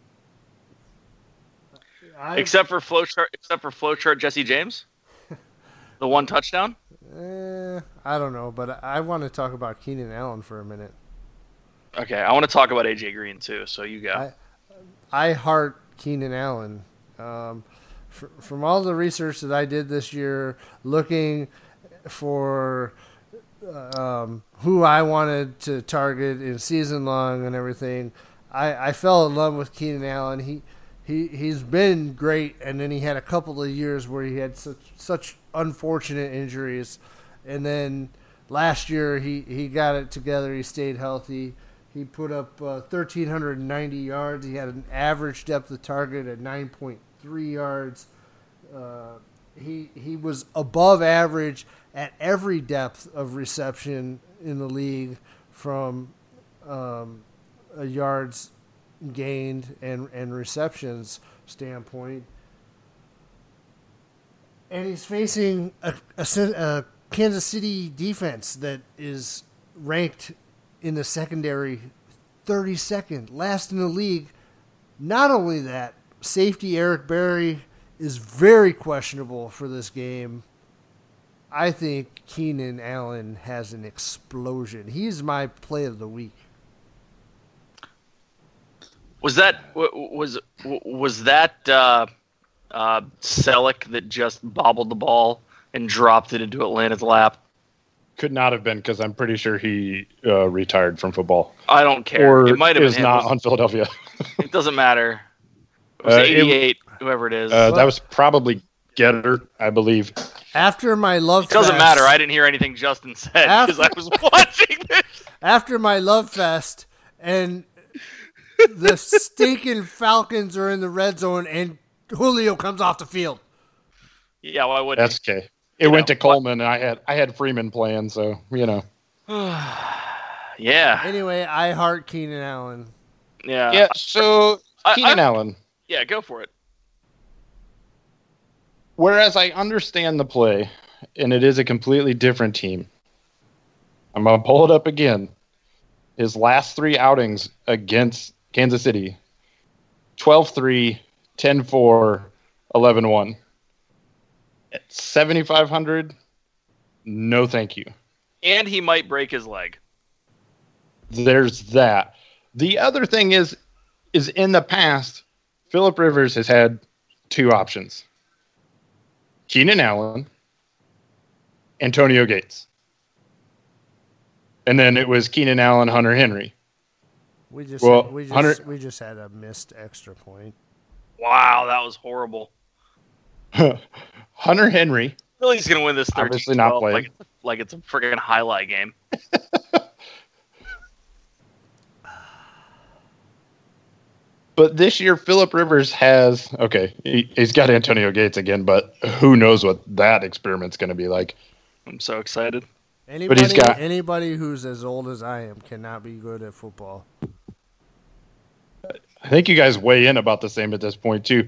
I, Except for flowchart, except for flowchart Jesse James, the one touchdown. eh, I don't know, but I want to talk about Keenan Allen for a minute. Okay, I want to talk about AJ Green too. So you go. I- I heart Keenan Allen. Um, fr- from all the research that I did this year, looking for um, who I wanted to target in season long and everything, I, I fell in love with Keenan Allen. He he he's been great, and then he had a couple of years where he had such such unfortunate injuries, and then last year he, he got it together. He stayed healthy. He put up uh, 1,390 yards. He had an average depth of target at 9.3 yards. Uh, he he was above average at every depth of reception in the league from um, yards gained and, and receptions standpoint. And he's facing a, a, a Kansas City defense that is ranked in the secondary 32nd, last in the league. Not only that, safety Eric Berry is very questionable for this game. I think Keenan Allen has an explosion. He's my play of the week. Was that was was that uh, uh, Celek that just bobbled the ball and dropped it into Atlanta's lap? Could not have been because I'm pretty sure he uh, retired from football I don't care. or it might have is been him. not It was- on Philadelphia. It doesn't matter. It was Uh, it- 88. whoever it is. Uh, that was probably Goedert, I believe. After my love it doesn't fest- matter. I didn't hear anything Justin said because I was watching this. after my love fest and the stinking Falcons are in the red zone and Julio comes off the field. Yeah, why would That's okay. It went to Coleman, and I had I had Freeman playing, so you know. yeah, Anyway, I heart Keenan Allen. yeah, Yeah. So I- Keenan I- Allen. yeah. Go for it. Whereas I understand the play, and it is a completely different team. I'm gonna pull it up again. His last three outings against Kansas City 12 3, 10 4, 11 1. At 7,500, no thank you. And he might break his leg. There's that. The other thing is, is in the past, Philip Rivers has had two options Keenan Allen, Antonio Gates. And then it was Keenan Allen, Hunter Henry. We just Well, we just Hunter- we just had a missed extra point. Wow, that was horrible. Hunter Henry, Philly's gonna win this 13 Obviously not playing. like like it's a freaking highlight game. but this year Philip Rivers has okay, he, he's got Antonio Gates again, but who knows what that experiment's going to be like. I'm so excited. Anybody he's got- anybody who's as old as I am cannot be good at football. I think you guys weigh in about the same at this point too.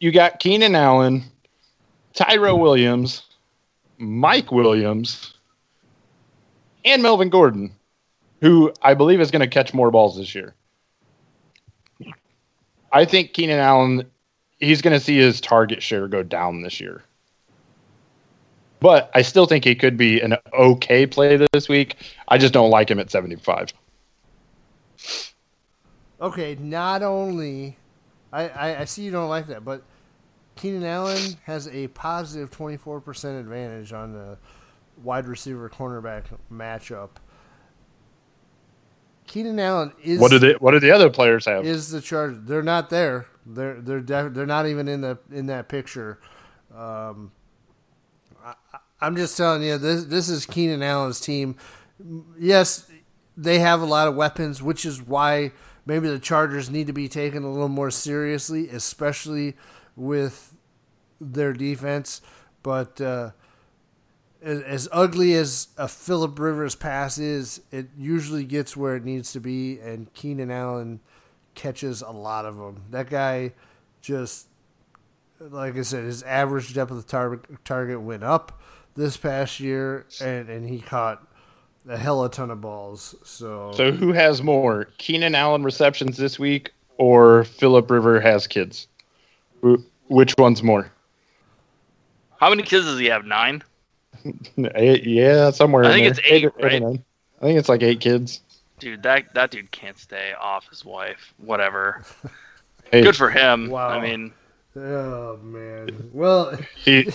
You got Keenan Allen, Tyrell Williams, Mike Williams, and Melvin Gordon, who I believe is going to catch more balls this year. I think Keenan Allen, he's going to see his target share go down this year. But I still think he could be an okay play this week. I just don't like him at 75. Okay, not only I, I, I see you don't like that, but Keenan Allen has a positive positive twenty four percent advantage on the wide receiver cornerback matchup. Keenan Allen is What do they, what do the other players have? is the charge. They're not there. They're they're def- they're not even in the in that picture. Um, I, I'm just telling you this this is Keenan Allen's team. Yes, they have a lot of weapons, which is why maybe the Chargers need to be taken a little more seriously, especially with their defense. But uh, as, ugly as a Philip Rivers pass is, it usually gets where it needs to be, and Keenan Allen catches a lot of them. That guy just, like I said, his average depth of the target target went up this past year, and, and he caught a hell of a ton of balls. So, So who has more, Keenan Allen receptions this week or Philip River has kids? Wh- Which one's more? How many kids does he have? Nine. Eight, yeah, somewhere. I in think there. it's eight, or- eight right? nine. I think it's like eight kids. Dude, that that dude can't stay off his wife. Whatever. Hey, Good for him. Wow. I mean, oh man, well, he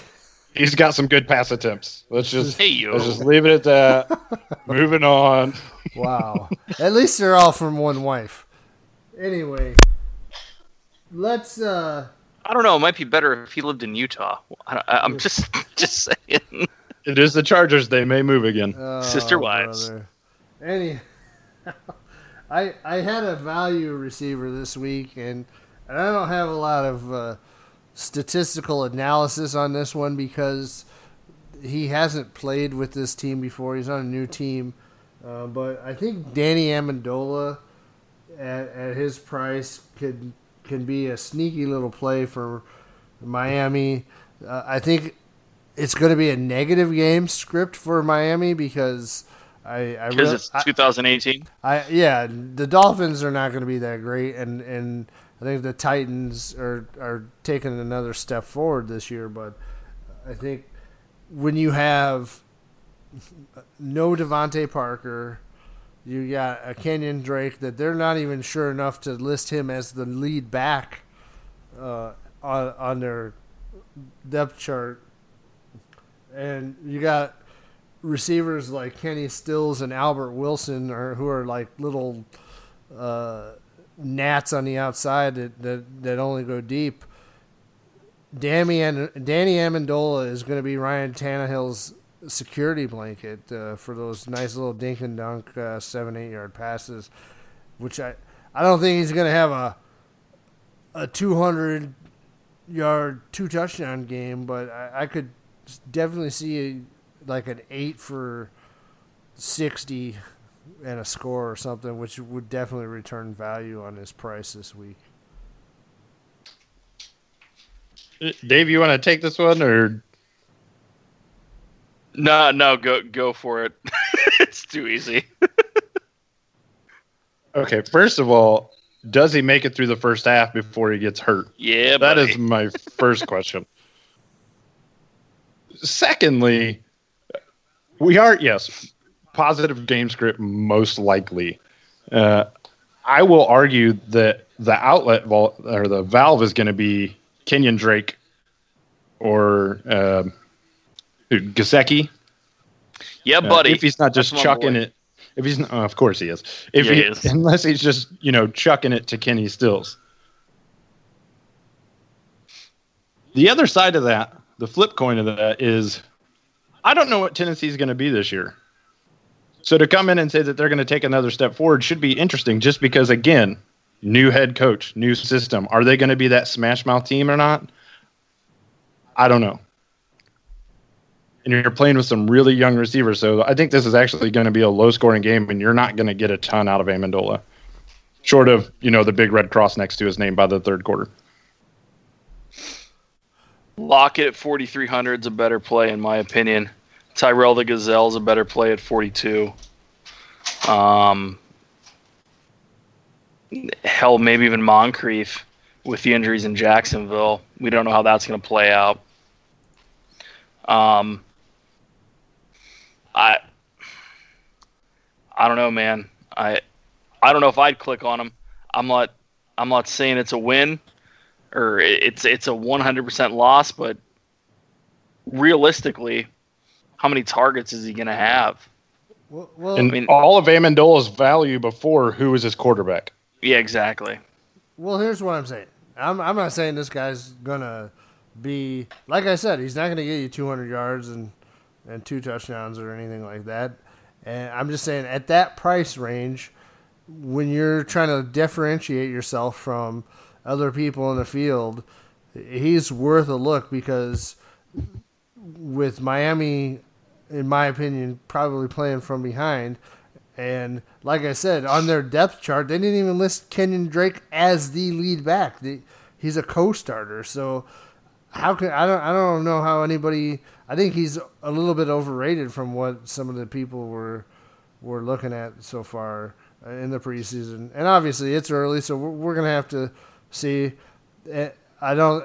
he's got some good pass attempts. Let's just hey you. let's just leave it at that. Moving on. wow. At least they're all from one wife. Anyway, let's uh I don't know. It might be better if he lived in Utah. I, don't- I, I'm just just saying. It is the Chargers. They may move again. Oh, Sister wives. brother. Any, I I had a value receiver this week, and, and I don't have a lot of uh, statistical analysis on this one because he hasn't played with this team before. He's on a new team, uh, but I think Danny Amendola at, at his price could can be a sneaky little play for Miami. Uh, I think it's going to be a negative game script for Miami because I I, Because really- it's 2018. I yeah the Dolphins are not going to be that great and and I think the Titans are are taking another step forward this year, but I think when you have no DeVante Parker, you got a Kenyon Drake that they're not even sure enough to list him as the lead back uh, on on their depth chart, and you got receivers like Kenny Stills and Albert Wilson, or who are like little uh, gnats on the outside that, that that only go deep. Danny Danny Amendola is going to be Ryan Tannehill's security blanket uh, for those nice little dink and dunk uh, seven eight yard passes, which I I don't think he's to have a a two hundred yard two touchdown game, but I, I could definitely see a, like an eight for sixty and a score or something, which would definitely return value on his price this week. Dave, you want to take this one or No, no, go go for it. it's too easy. okay? First of all, does he make it through the first half before he gets hurt? Yeah, That buddy. is my first question. Secondly, we are yes positive game script most likely. Uh, I will argue that the outlet vol- or the valve is going to be Kenyon Drake or um Gesicki. yeah, Uh, buddy. if he's not just chucking boy. it, if he's not, uh, of course he is. If Yeah, he, he is. unless he's just you know chucking it to Kenny Stills. The other side of that, the flip coin of that is, I don't know what Tennessee's going to be this year. So to come in and say that they're going to take another step forward should be interesting, just because again, new head coach, new system. Are they going to be that smash mouth team or not? I don't know and you're playing with some really young receivers. So I think this is actually going to be a low scoring game, and you're not going to get a ton out of Amendola, short of you know the big red cross next to his name by the third quarter. Lockett at 4,300 is a better play, in my opinion. Tyrell the Gazelle is a better play at 42. Um, hell, maybe even Moncrief with the injuries in Jacksonville. We don't know how that's going to play out. Um, I, I don't know, man. I, I don't know if I'd click on him. I'm not. I'm not saying it's a win or it's it's a 100% loss, but realistically, how many targets is he going to have? Well, well And mean- all of Amendola's value before, who was his quarterback? Yeah, exactly. Well, here's what I'm saying. I'm I'm not saying this guy's gonna be like I said. He's not gonna get you 200 yards and and two touchdowns or anything like that. And I'm just saying at that price range, when you're trying to differentiate yourself from other people in the field, he's worth a look because with Miami, in my opinion, probably playing from behind. And like I said, on their depth chart, they didn't even list Kenyon Drake as the lead back. He's a co-starter, so how can I don't I don't know how anybody. I think he's a little bit overrated from what some of the people were were looking at so far uh, in the preseason. And obviously, it's early, so we're, we're gonna have to see. Eh, I don't.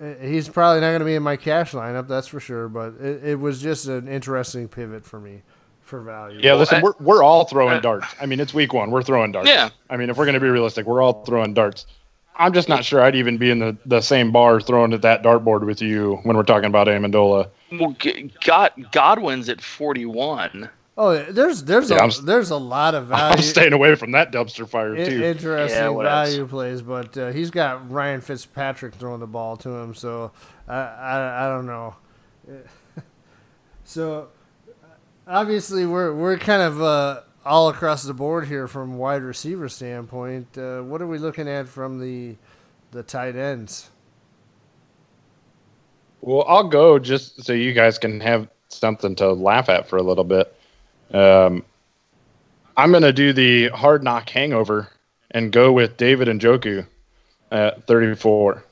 eh, He's probably not going to be in my cash lineup, that's for sure. But it, it was just an interesting pivot for me for value. Yeah, listen, we're we're all throwing darts. I mean, it's week one. We're throwing darts. Yeah. I mean, if we're going to be realistic, we're all throwing darts. I'm just not sure I'd even be in the, the same bar throwing at that dartboard with you when we're talking about Amendola. Well, God, Godwin's at 41. Oh, there's there's Yeah, a I'm there's a lot of value. I'm staying away from that dumpster fire i- too. interesting Yeah, what else? value plays, but uh, he's got Ryan Fitzpatrick throwing the ball to him, so I I, I don't know. so obviously we're we're kind of uh, all across the board here from wide receiver standpoint. Uh, what are we looking at from the the tight ends? Well, I'll go just so you guys can have something to laugh at for a little bit. Um, I'm going to do the hard knock hangover and go with David Njoku at 34.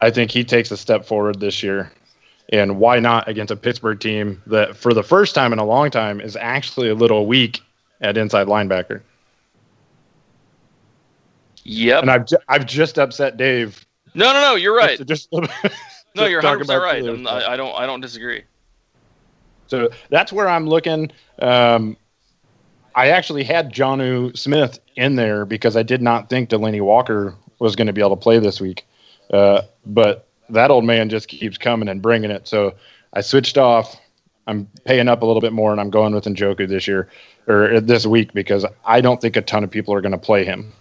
I think he takes a step forward this year. And why not against a Pittsburgh team that, for the first time in a long time, is actually a little weak at inside linebacker? Yep. And I've, ju- I've just upset Dave. no, no, no. You're right. Just, No, just you're 100 about right. Steelers I'm. I, I don't. I don't disagree. So that's where I'm looking. Um, I actually had Jonnu Smith in there because I did not think Delanie Walker was going to be able to play this week. Uh, but that old man just keeps coming and bringing it. So I switched off. I'm paying up a little bit more, and I'm going with Njoku this year or this week because I don't think a ton of people are going to play him.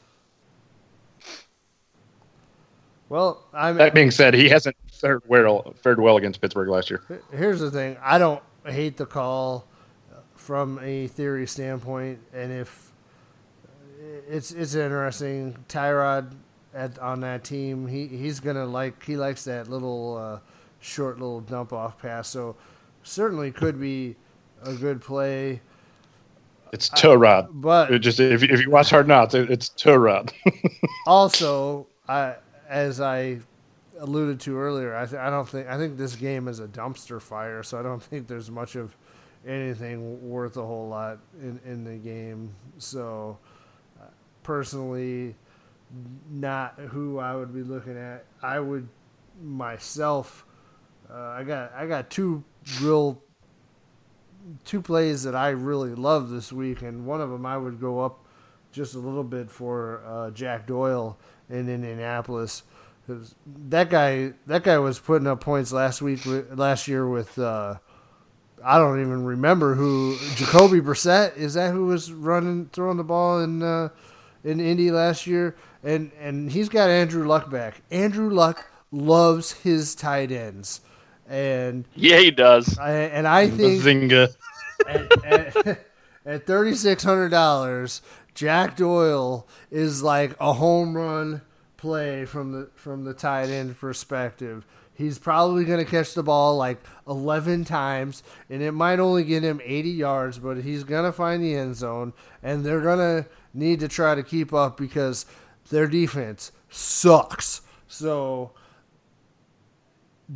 Well, I'm That being said, he hasn't fared well, fared well against Pittsburgh last year. here's the thing. I don't hate the call from a theory standpoint, and if it's it's interesting, Tyrod at on that team, he he's gonna like he likes that little uh, short little dump off pass, so certainly could be a good play. It's Tyrod. but- It just if, you- if you watch Hard Knocks, it, it's Tyrod. also, I as I alluded to earlier, I th- I don't think I think this game is a dumpster fire, so I don't think there's much of anything worth a whole lot in in the game. So, uh, personally, not who I would be looking at. I would myself. Uh, I got I got two real two plays that I really love this week, and one of them I would go up just a little bit for uh, Jack Doyle in Indianapolis. 'Cause that guy, that guy was putting up points last week, last year with uh, I don't even remember who Jacoby Brissett is that who was running throwing the ball in uh, in Indy last year, and and he's got Andrew Luck back. Andrew Luck loves his tight ends, and Yeah, he does. I, and I think Zinga. at, at, at thirty six hundred dollars, Jack Doyle is like a home run play from the from the tight end perspective. He's probably going to catch the ball like 11 times, and it might only get him 80 yards, but he's going to find the end zone, and they're going to need to try to keep up because their defense sucks. So,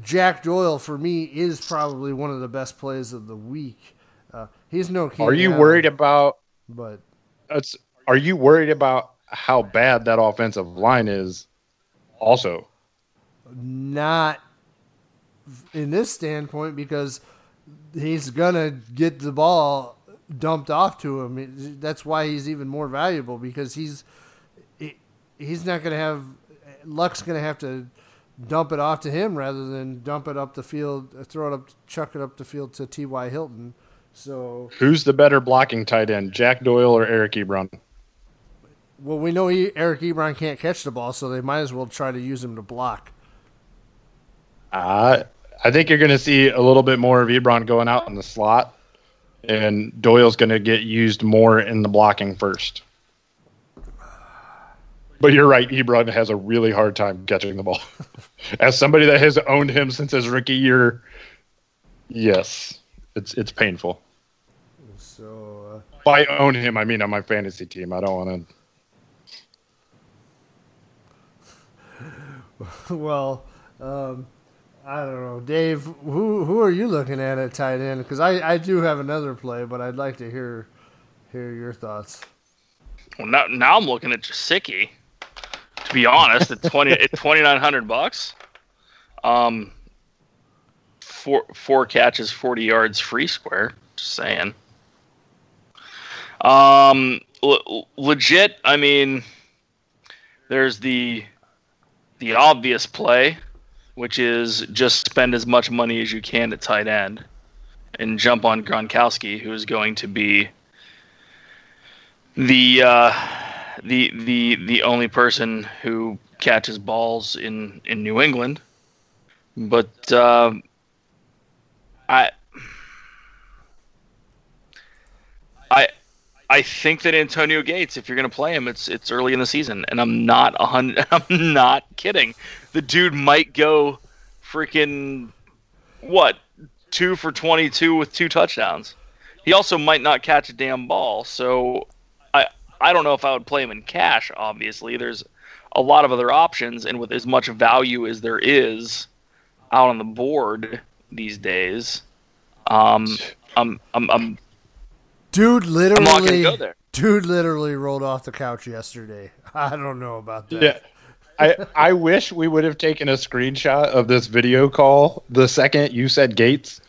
Jack Doyle, for me, is probably one of the best plays of the week. Uh, he's no. Are you Allen, worried about? But That's, are you worried about how bad that offensive line is? Also, not in this standpoint because he's gonna get the ball dumped off to him. That's why he's even more valuable because he's he- he's not gonna have Luck's gonna have to dump it off to him rather than dump it up the field, throw it up, chuck it up the field to T. Y. Hilton. So who's the better blocking tight end, Jack Doyle or Eric Ebron? well, we know he, Eric Ebron can't catch the ball, so they might as well try to use him to block. Uh, I think you're going to see a little bit more of Ebron going out in the slot, and Doyle's going to get used more in the blocking first. But you're right, Ebron has a really hard time catching the ball. As somebody that has owned him since his rookie year, yes, it's it's painful. So. Uh, By own him, I mean on my fantasy team. I don't want to. well, um, I don't know, Dave. Who who are you looking at at tight end? Because I, I do have another play, but I'd like to hear hear your thoughts. Well, now, now I'm looking at Gesicki. To be honest, at twenty at twenty nine hundred bucks, um, four four catches, forty yards, free square. Just saying. Um, le- legit. I mean, there's the the obvious play, which is just spend as much money as you can at tight end, and jump on Gronkowski, who is going to be the uh, the the the only person who catches balls in in New England. But um I I I think that Antonio Gates, if you're going to play him, it's it's early in the season, and I'm not a hundred. I'm not kidding. The dude might go freaking what two for 22 with two touchdowns. He also might not catch a damn ball, so I I don't know if I would play him in cash. Obviously, there's a lot of other options, and with as much value as there is out on the board these days, um, I'm I'm, I'm Dude, I'm not gonna literally, go there. dude, literally rolled off the couch yesterday. I don't know about that. Yeah. I, I wish we would have taken a screenshot of this video call the second you said Gates,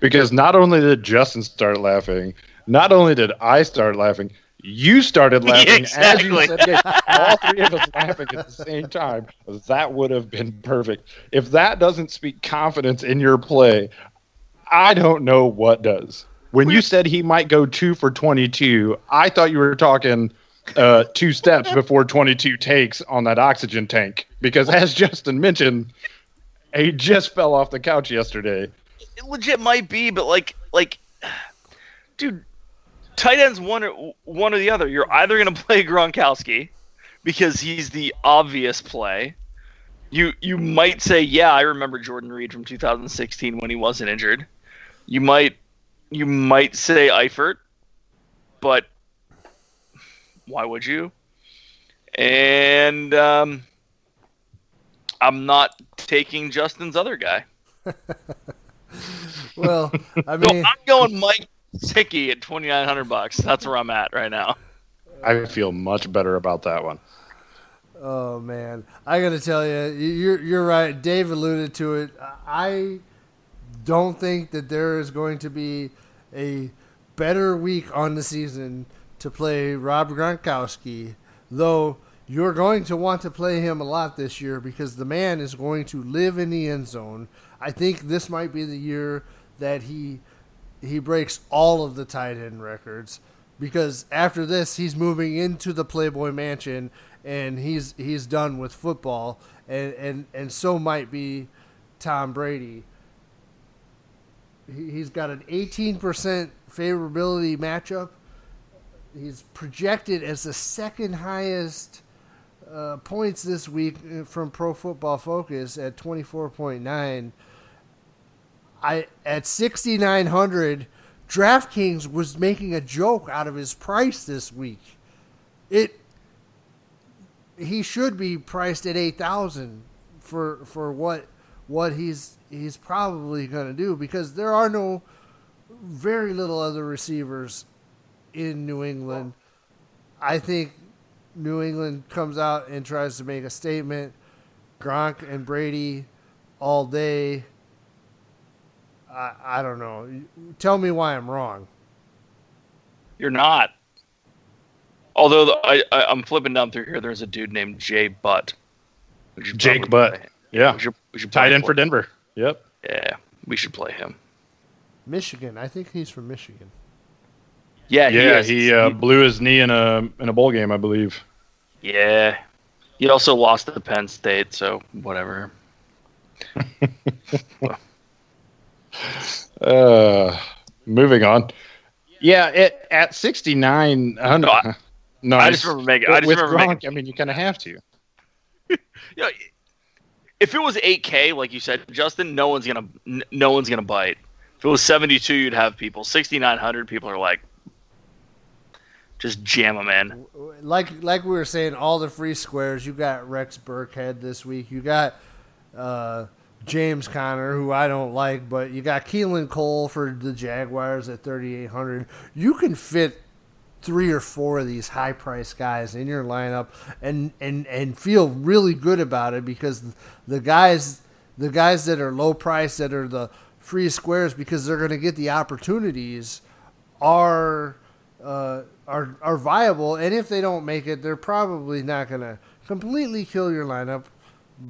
because not only did Justin start laughing, not only did I start laughing, you started laughing as you Exactly. said Gates. All three of us laughing at the same time. That would have been perfect. If that doesn't speak confidence in your play, I don't know what does. When you said he might go two for 22, I thought you were talking uh, two steps before 22 takes on that oxygen tank because, as Justin mentioned, he just fell off the couch yesterday. It legit might be, but like, like, dude, tight ends one or one or the other. You're either gonna play Gronkowski because he's the obvious play. You you might say, yeah, I remember Jordan Reed from 2016 when he wasn't injured. You might you might say Eifert, but why would you? And um, I'm not taking Justin's other guy. Well, I So mean, I'm going Mike Gesicki at 2,900 bucks. That's where I'm at right now. I feel much better about that one. oh man, I got to tell you, you're you're right. Dave alluded to it. I don't think that there is going to be a better week on the season to play Rob Gronkowski, though you're going to want to play him a lot this year because the man is going to live in the end zone. I think this might be the year that he he breaks all of the tight end records because after this he's moving into the Playboy Mansion and he's he's done with football and and and so might be Tom Brady. He- He's got an 18% favorability matchup. He's projected as the second highest uh, points this week uh, from Pro Football Focus at 24.9. I at 6900 DraftKings was making a joke out of his price this week. It he should be priced at 8000 for for what what he's he's probably going to do because there are no very little other receivers in New England. I think New England comes out and tries to make a statement. Gronk and Brady all day. I, I don't know. Tell me why I'm wrong. You're not. Although the, I, I I'm flipping down through here, there's a dude named Jay Butt. Jake Butt. play him. Yeah. we should we should Tight probably end for play- Denver. Yep. Yeah, we should play him. Michigan. I think he's from Michigan. Yeah, he Yeah, is. he uh, blew his knee in a in a bowl game, I believe. yeah. He also lost to Penn State, so whatever. Uh, moving on. Yeah, it, at 69, uh, No, I- no, I just remember making. I just with remember Gronk, making. I mean, you kind of have to. You know, if it was 8K, like you said, Justin, no one's gonna no one's gonna bite. If it was 72, you'd have people. 6,900 people are like, just jam them in. Like like we were saying, all the free squares. You got Rex Burkhead this week. You got uh, James Conner, who I don't like, but you got Keelan Cole for the Jaguars at 3,800. You can fit three or four of these high price guys in your lineup and, and, and feel really good about it because the guys the guys that are low price that are the free squares because they're going to get the opportunities are uh, are are viable. And if they don't make it they're probably not going to completely kill your lineup.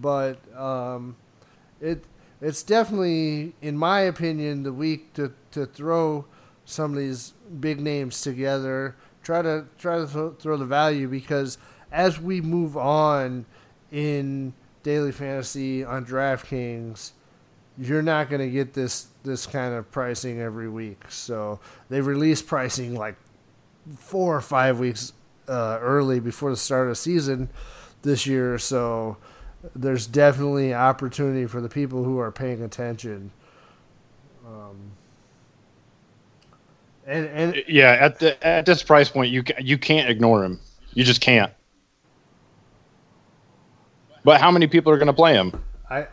But um, it it's definitely in my opinion the week to, to throw some of these big names together try to try to th- throw the value because as we move on in daily fantasy on DraftKings you're not going to get this this kind of pricing every week. So they release pricing like four or five weeks uh, early before the start of the season this year. So there's definitely opportunity for the people who are paying attention. Um, and and uh, Yeah, at the at this price point, you you can't ignore him. You just can't. But how many people are going to play him? I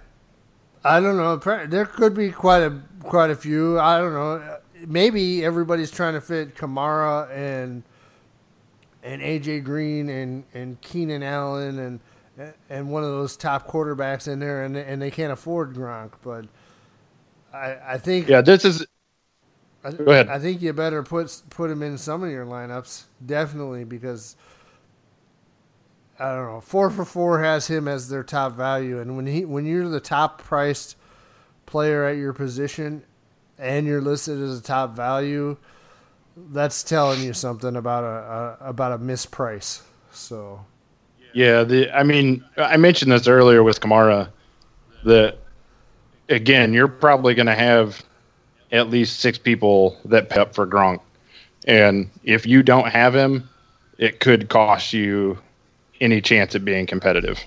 I don't know. There could be quite a quite a few. I don't know. Maybe everybody's trying to fit Kamara and and AJ Green and and Keenan Allen and and one of those top quarterbacks in there, and and they can't afford Gronk. But I I think Yeah, this is I, Go ahead. I think you better put put him in some of your lineups, definitely, because I don't know. Four for four has him as their top value, and when he when you're the top priced player at your position, and you're listed as a top value, that's telling you something about a, a about a misprice. So Yeah, the I mean, I mentioned this earlier with Kamara. That again, you're probably going to have at least six people that pay up for Gronk, and if you don't have him, it could cost you any chance at being competitive.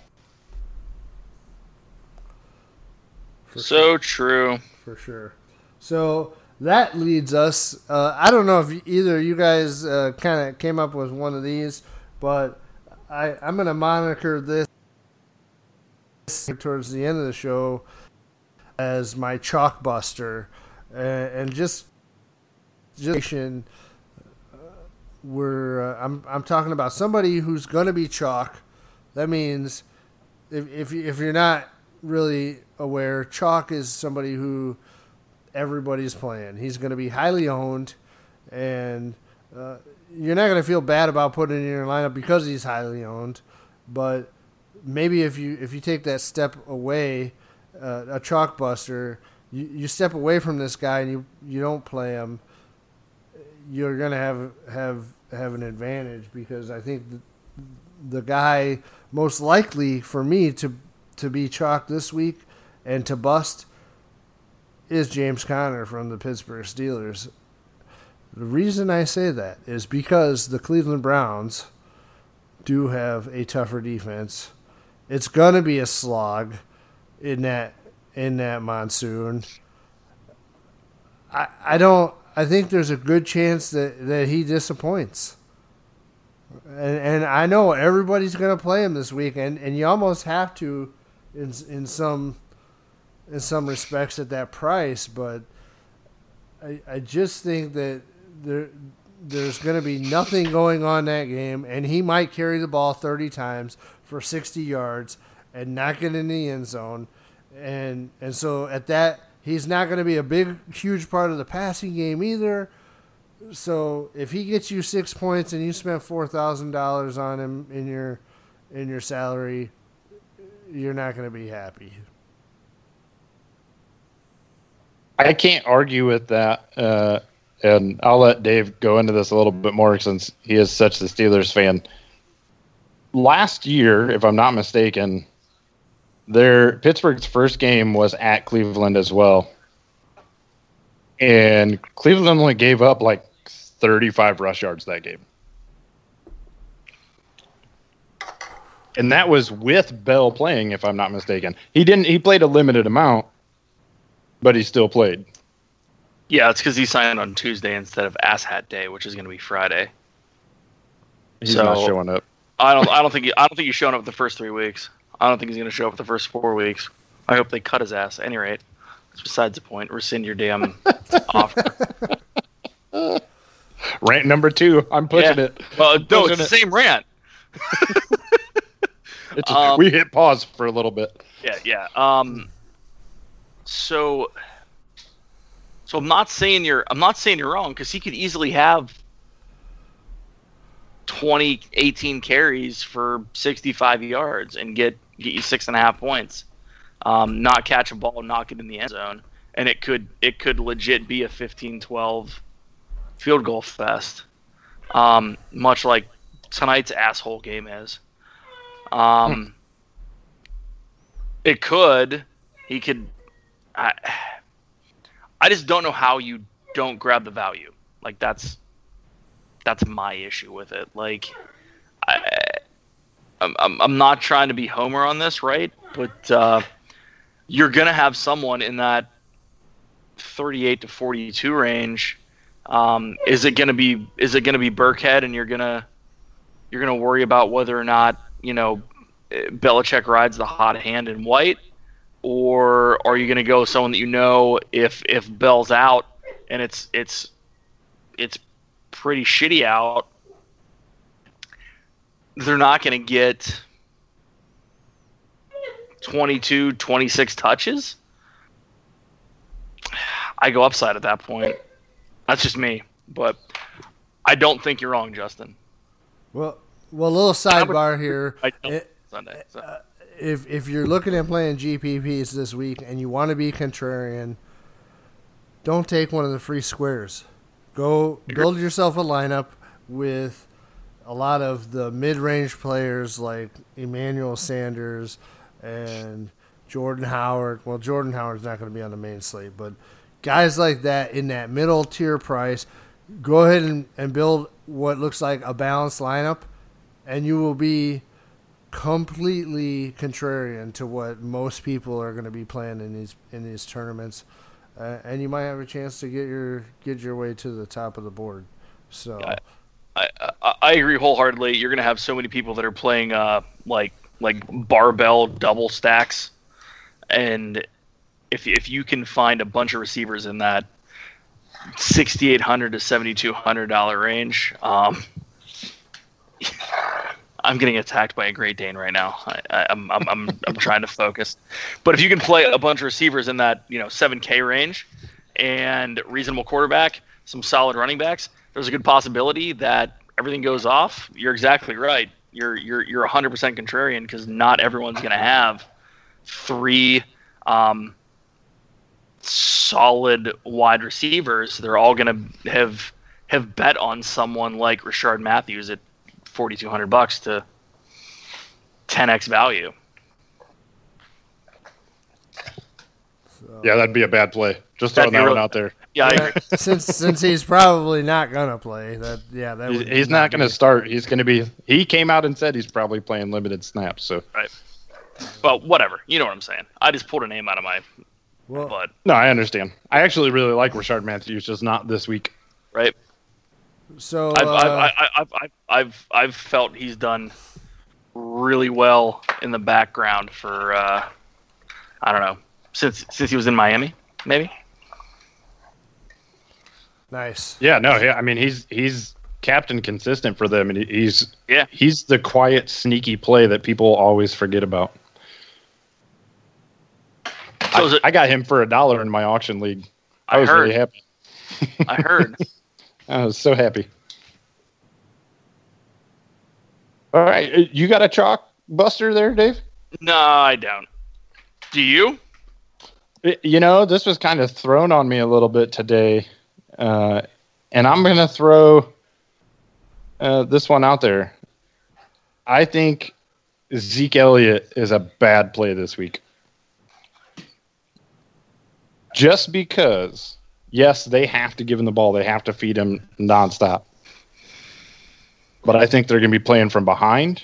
For So true. for sure. So that leads us. Uh, I don't know if either of you guys uh, kind of came up with one of these, but I, I'm going to moniker this towards the end of the show as my chalkbuster, and, just just uh, we're uh, I'm I'm talking about somebody who's going to be chalk. That means if if if you're not really aware, chalk is somebody who everybody's playing. He's going to be highly owned, and uh, you're not going to feel bad about putting in your lineup because he's highly owned. But maybe if you if you take that step away, uh, a chalk buster, you, you step away from this guy and you you don't play him. You're gonna have have have an advantage because I think the, the guy most likely for me to to be chalk this week and to bust is James Conner from the Pittsburgh Steelers. The reason I say that is because the Cleveland Browns do have a tougher defense. It's gonna be a slog in that in that monsoon. I I don't I think there's a good chance that, that he disappoints. And, and I know everybody's going to play him this week, and, you almost have to, in in some in some respects at that price. But I I just think that there there's going to be nothing going on that game, and he might carry the ball 30 times for 60 yards and not get in the end zone, and and so at that he's not going to be a big huge part of the passing game either. So if he gets you six points and you spent four thousand dollars on him in your in your salary, you're not going to be happy. I can't argue with that, uh, and I'll let Dave go into this a little bit more since he is such the Steelers fan. Last year, if I'm not mistaken, their Pittsburgh's first game was at Cleveland as well, and Cleveland only gave up like 35 rush yards that game. And that was with Bell playing, if I'm not mistaken. He didn't. He played a limited amount, but he still played. Yeah, it's because he signed on Tuesday instead of Ass Hat Day, which is going to be Friday. He's not showing up. I don't. I don't think. I don't think he's showing up the first three weeks. I don't think he's going to show up for the first four weeks. I hope they cut his ass. At any rate, that's besides the point. Rescind your damn offer. Rant number two. I'm pushing Yeah. it. Well, no, Pushing it's the it. same rant. It's Um, we hit pause for a little bit. Yeah, yeah. Um, so, so I'm not saying you're. I'm not saying you're wrong because he could easily have 20, 18 carries for 65 yards and get get you six and a half points. Um, not catch a ball, not get in the end zone, and it could it could legit be a 15-12 field goal fest. Um, much like tonight's asshole game is. Um, it could. He could. I, I just don't know how you don't grab the value. Like that's that's my issue with it. Like I, I'm I'm, not trying to be Homer on this, right? But uh, you're gonna have someone in that 38 to 42 range. Um, is it gonna be is it gonna be Burkhead, and you're gonna you're gonna worry about whether or not you know Belichick rides the hot hand in white, or are you going to go with someone that you know if if Bell's out and it's it's it's pretty shitty out, they're not going to get 22, 26 touches? I go upside at that point. That's just me, but I don't think you're wrong, Justin. Well, well, a little sidebar here. It- Sunday. So. Uh, if if you're looking at playing GPPs this week and you want to be contrarian, don't take one of the free squares. Go build yourself a lineup with a lot of the mid-range players like Emmanuel Sanders and Jordan Howard. Well, Jordan Howard's not going to be on the main slate, but guys like that in that middle tier price, go ahead and, and build what looks like a balanced lineup, and you will be completely contrarian to what most people are going to be playing in these in these tournaments, uh, and you might have a chance to get your get your way to the top of the board. So. I, I, agree wholeheartedly. You're going to have so many people that are playing uh, like like barbell double stacks, and if if you can find a bunch of receivers in that sixty eight hundred to seventy two hundred dollar range, um, I'm getting attacked by a Great Dane right now. I, I, I'm, I'm, I'm, I'm trying to focus. But if you can play a bunch of receivers in that, you know, 7K range and reasonable quarterback, some solid running backs, there's a good possibility that everything goes off. You're exactly right. You're, you're, you're 100% contrarian because not everyone's going to have three um, solid wide receivers. They're all going to have have bet on someone like Rishard Matthews at forty two hundred bucks to ten x value. Yeah, that'd be a bad play. Just throwing that real- one out there. Yeah, I agree. since since he's probably not gonna play, that yeah, that He's, would he's not going to be- start. He's going to be. He came out and said he's probably playing limited snaps. So right. Well, whatever. You know what I'm saying. I just pulled a name out of my Well, butt, no, I understand. I actually really like Rishard Matthews, just not this week. right? so I've, uh, I've, I've, I've, I've, I've, I've felt he's done really well in the background for uh, I don't know since since he was in Miami, maybe. Nice. Yeah, no, yeah. I mean, he's he's captain consistent for them, and he's Yeah. he's the quiet, sneaky play that people always forget about. So is I, it, I got him for a dollar in my auction league. I, I was heard. really happy. I heard. I was so happy. All right, uh, you got a chalk buster there, Dave? no, I don't. Do you? You know, this was kind of thrown on me a little bit today, uh, and I'm going to throw uh, this one out there. I think Zeke Elliott is a bad play this week. Just because, yes, they have to give him the ball, they have to feed him nonstop. But I think they're going to be playing from behind,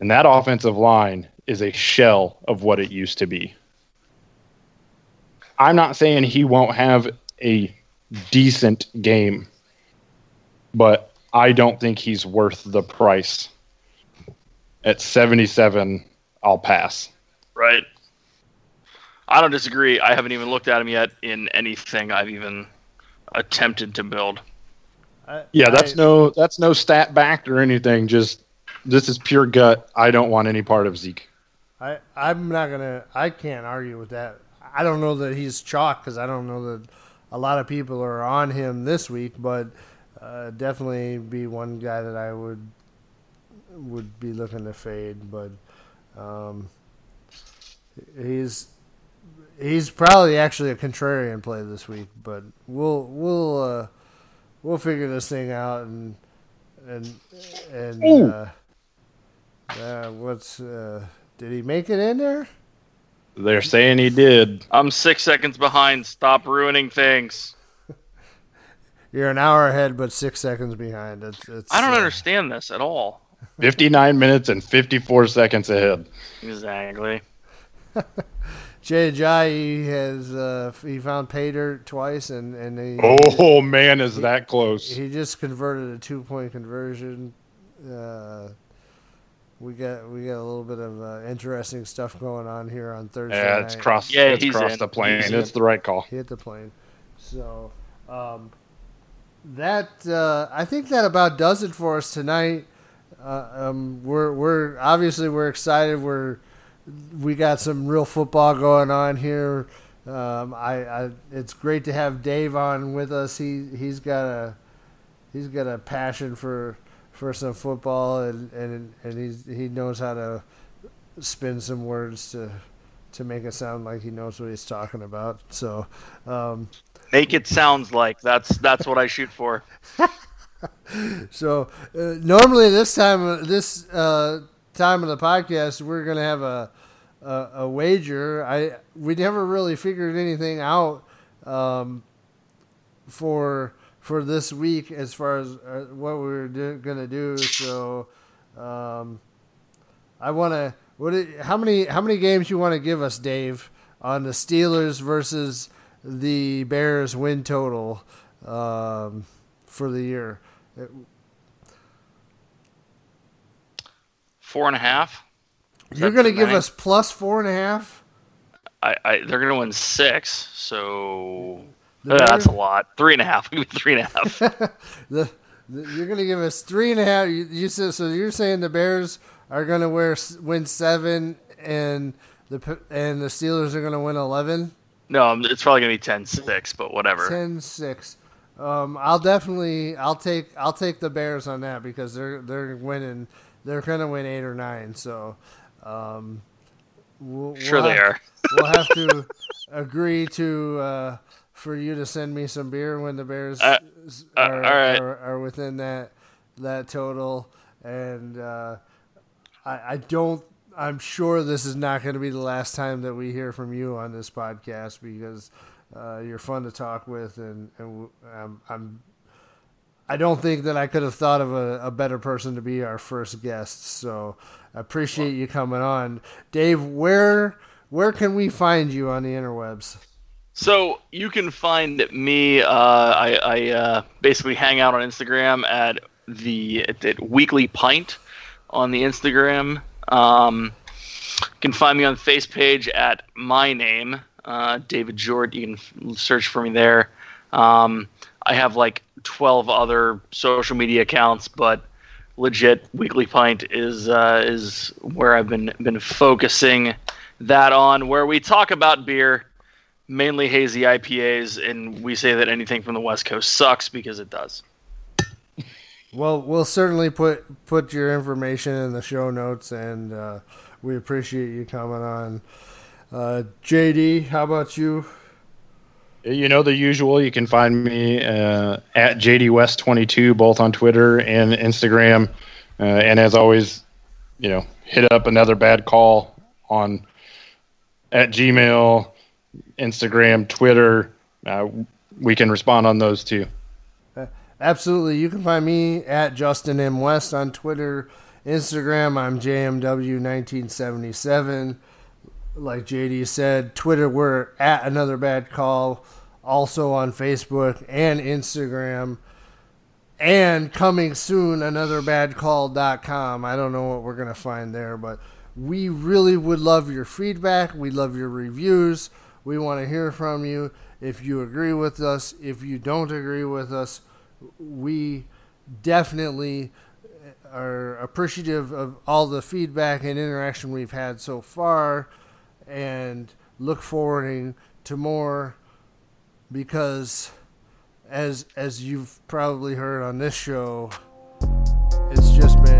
and that offensive line is a shell of what it used to be. I'm not saying he won't have a decent game, but I don't think he's worth the price. At 77, I'll pass. Right. I don't disagree. I haven't even looked at him yet in anything I've even attempted to build. I, Yeah, that's I- no that's no stat backed or anything. Just this is pure gut. I don't want any part of Zeke. I I'm not gonna. I can't argue with that. I don't know that he's chalk because I don't know that a lot of people are on him this week, but uh, definitely be one guy that I would would be looking to fade. But um, he's he's probably actually a contrarian play this week. But we'll we'll uh, we'll figure this thing out and and and uh, uh, what's uh, did he make it in there? They're saying he did. I'm six seconds behind. Stop ruining things. You're an hour ahead, but six seconds behind. It's, it's I don't uh, understand this at all. 59 minutes and 54 seconds ahead. Exactly. Jay Ajayi has uh, he found pay dirt twice, and and he, Oh man, is that close? he just converted a two point conversion. Uh, we got we got a little bit of uh, interesting stuff going on here on Thursday. Yeah, it's night. crossed. Yeah, it's he's crossed in. the plane. He's It's in. the right call. He hit the plane. So um, that uh, I think that about does it for us tonight. Uh, um, we're we're obviously we're excited. We're we got some real football going on here. Um, I, I it's great to have Dave on with us. He he's got a he's got a passion for for some football and and and he's he knows how to spin some words to to make it sound like he knows what he's talking about. So, um, Make it sounds like that's that's what I shoot for. so uh, normally this time this uh, time of the podcast we're gonna have a, a a wager. I we never really figured anything out um, for for this week as far as uh, what we're do, gonna do. So um, I want to. What? it- How many? How many games you want to give us, Dave, on the Steelers versus the Bears win total um, for the year? Four and a half. Is You're going to give us plus four and a half. I, I they're gonna win six, so Uh, that's a lot. Three and a half. Three and a half. the, the you're going to give us three and a half. You, you said so. You're saying the Bears are going to wear win seven, and the and the Steelers are going to win eleven. no, it's probably gonna be 10-6, but whatever. 10-6. Um, I'll definitely I'll take I'll take the Bears on that because they're they're winning. They're going to win eight or nine. So. Um, we'll, Sure we'll they have- are. we'll have to agree to uh, for you to send me some beer when the Bears Uh, uh, are, right. are, are within that that total. And uh, I, I don't. I'm sure this is not going to be the last time that we hear from you on this podcast because uh, you're fun to talk with, and, and I'm, I'm I don't think that I could have thought of a, a better person to be our first guest. So I appreciate you coming on, Dave. Where where can we find you on the interwebs? So you can find me. Uh, I, I uh, basically hang out on Instagram at the at, at Weekly Pint on the Instagram. Um, you can find me on face page at my name, uh, David Jord. You can search for me there. Um, I have like 12 other social media accounts, but legit Weekly Pint is uh, is where I've been been focusing that on, where we talk about beer mainly hazy IPAs, and we say that anything from the West Coast sucks because it does. Well, we'll certainly put put your information in the show notes, and uh, we appreciate you coming on. Uh, JD, how about you? You know the usual. You can find me uh, at JDWest22 both on Twitter and Instagram. Uh, and as always, you know, hit up another bad call on at Gmail, Instagram, Twitter. Uh, we can respond on those too. Absolutely. You can find me at Justin M. West on Twitter, Instagram. I'm JMW1977. Like JD said, Twitter, we're at Another Bad Call. Also on Facebook and Instagram. And coming soon, anotherbadcall.com. I don't know what we're going to find there, but we really would love your feedback. We love your reviews. We want to hear from you. If you agree with us, if you don't agree with us, we definitely are appreciative of all the feedback and interaction we've had so far and look forwarding to more because as as you've probably heard on this show it's just been